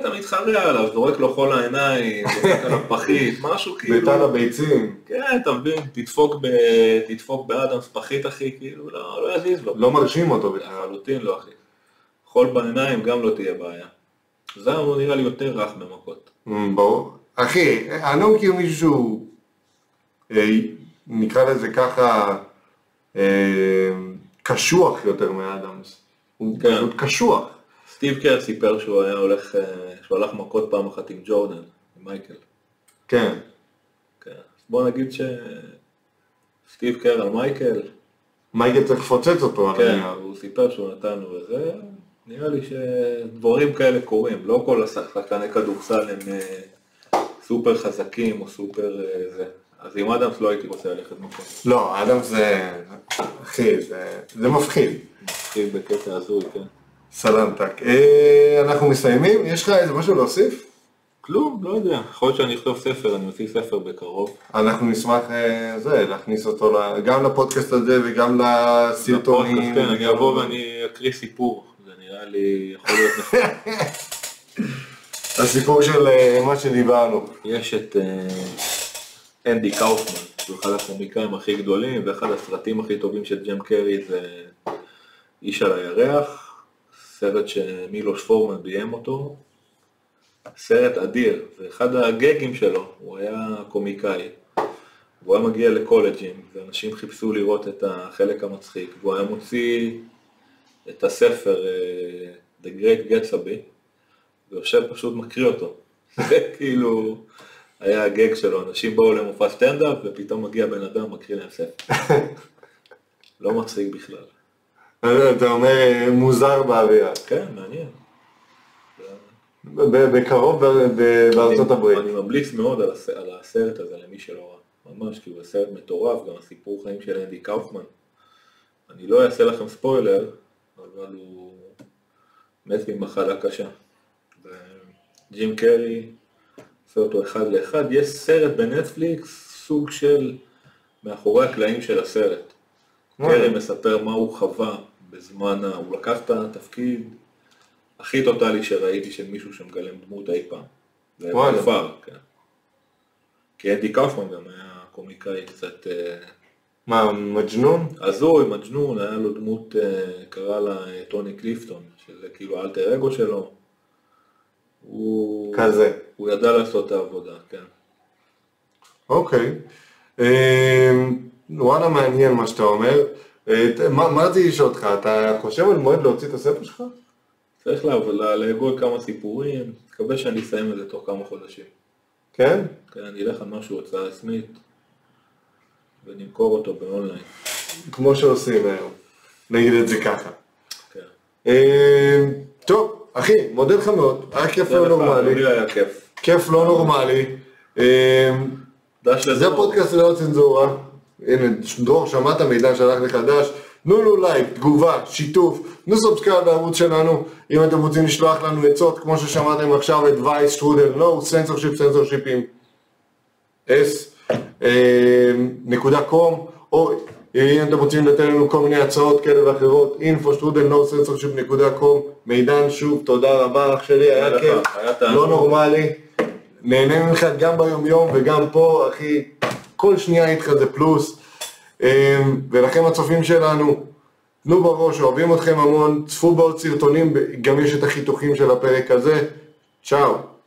אתה מתחרה עליו, זורק לו חול העיניים, זורק על הפחית, משהו כאילו... ביתן הביצים. כן, אתה מבין, תדפוק, ב... תדפוק באדמס פחית אחי, כאילו, לא, לא יזיז לו. לא מרשים אותו בכלל. לחלוטין לא אחי. חול בעיניים גם לא תהיה בעיה. הוא נראה לי יותר רך במכות. אמ, ברור. אחי, אני לא מכיר מישהו אה, נקרא לזה ככה, אה, קשוח יותר מאדמס. הוא כן. פשוט קשוח. סטיב קר סיפר שהוא היה הולך, אה, שהוא הלך מכות פעם אחת עם ג'ורדן, עם מייקל. כן. כן. בוא נגיד שסטיב קר על מייקל, מייקל צריך לפוצץ אותו כן. הוא סיפר שהוא נתן לו וזה, נראה לי שדברים כאלה קורים, לא כל השחקני כדורסל הם אה, סופר חזקים או סופר אה, זה. אז עם אדמס לא הייתי רוצה ללכת מכות. לא, אדמס זה, אחי, זה- זה מפחיד. מתחיל בקטע הזוי, כן. סלמתק. אה, אנחנו מסיימים? יש לך איזה משהו להוסיף? כלום, לא יודע. יכול להיות שאני אכתוב ספר, אני מוציא ספר בקרוב. אנחנו נשמח אה, זה, להכניס אותו גם לפודקאסט הזה וגם לסרטונים. כן, אני אבוא ואני אקריא סיפור. זה נראה לי יכול להיות נחמד. הסיפור של אה, מה שדיברנו. יש את אנדי קאופמן, שהוא אחד הקומיקאים הכי גדולים, ואחד הסרטים הכי טובים של ג'ם קרי זה איש על הירח, סרט שמילוש פורמן ביים אותו. סרט אדיר, ואחד הגגים שלו, הוא היה קומיקאי. והוא היה מגיע לקולג'ים, ואנשים חיפשו לראות את החלק המצחיק, והוא היה מוציא את הספר אה, The Great Gatsby, ויושב פשוט מקריא אותו. זה כאילו היה הגג שלו, אנשים באו למופע סטנדאפ, ופתאום מגיע בן אדם, מקריא להם ספר. לא מצחיק בכלל. אתה אומר אה, מוזר באווירה. כן, מעניין. בקרוב בארצות הברית. אני ממליץ מאוד על הס- על הסרט הזה למי שלא ראה. ממש, כאילו, זה סרט מטורף, גם הסיפור חיים של אנדי קאופמן. אני לא אעשה לכם ספוילר, אבל הוא מת ממחלה קשה. וג'ים קרי עושה אותו אחד לאחד. יש סרט בנטפליקס, סוג של מאחורי הקלעים של הסרט. קרי מספר מה הוא חווה בזמן, ה- הוא לקח את התפקיד הכי טוטאלי שראיתי של מישהו שמגלם דמות אי פעם. זה וואלה. מופר, כן. כי אדי קאופמן גם היה קומיקאי קצת אה, מה, מג'נון? הזוי, מג'נון, היה לו דמות, אה, קרא לה אה, טוני קליפטון, שזה כאילו האלטר אגו שלו. הוא, כזה. הוא ידע לעשות את העבודה, כן. אוקיי. אמ, וואלה מעניין מה שאתה אומר. אה, מה רציתי לשאול אותך, אתה חושב על מועד להוציא את הספר שלך? צריך לעבוד, לה- לאגול כמה סיפורים, מקווה שאני אסיים את זה תוך כמה חודשים. כן? כן, אני אלך על משהו הוצאה עצמית ונמכור אותו באונליין. כמו שעושים היום. נגיד את זה ככה. כן. אמ, טוב, אחי, מודה לך מאוד, היה כיף לא נורמלי. לי היה כיף. כיף לא נורמלי. דש זה לדרור. הפודקאסט ללא צנזורה. הנה, דרור, שמעת מידן שלח לך דש. תנו לו לייק, תגובה, שיתוף, תנו subscribe לערוץ שלנו. אם אתם רוצים לשלוח לנו עצות, כמו ששמעתם עכשיו את וייס, שטרודל, לא, סנסורשיפ, סנסורשיפים, אס, נקודה קום, או אם אתם רוצים לתת לנו כל מיני הצעות כאלה ואחרות, info שטרודל, no censorship נקודה com, מידן, שוב, תודה רבה אח שלי, היה כיף. לא נורמלי, נהנה ממך גם ביום יום וגם פה, אחי, כל שנייה איתך זה פלוס, אמ, ולכם הצופים שלנו, תנו בראש, אוהבים אתכם המון, צפו בעוד סרטונים, גם יש את החיתוכים של הפרק הזה, צ'או.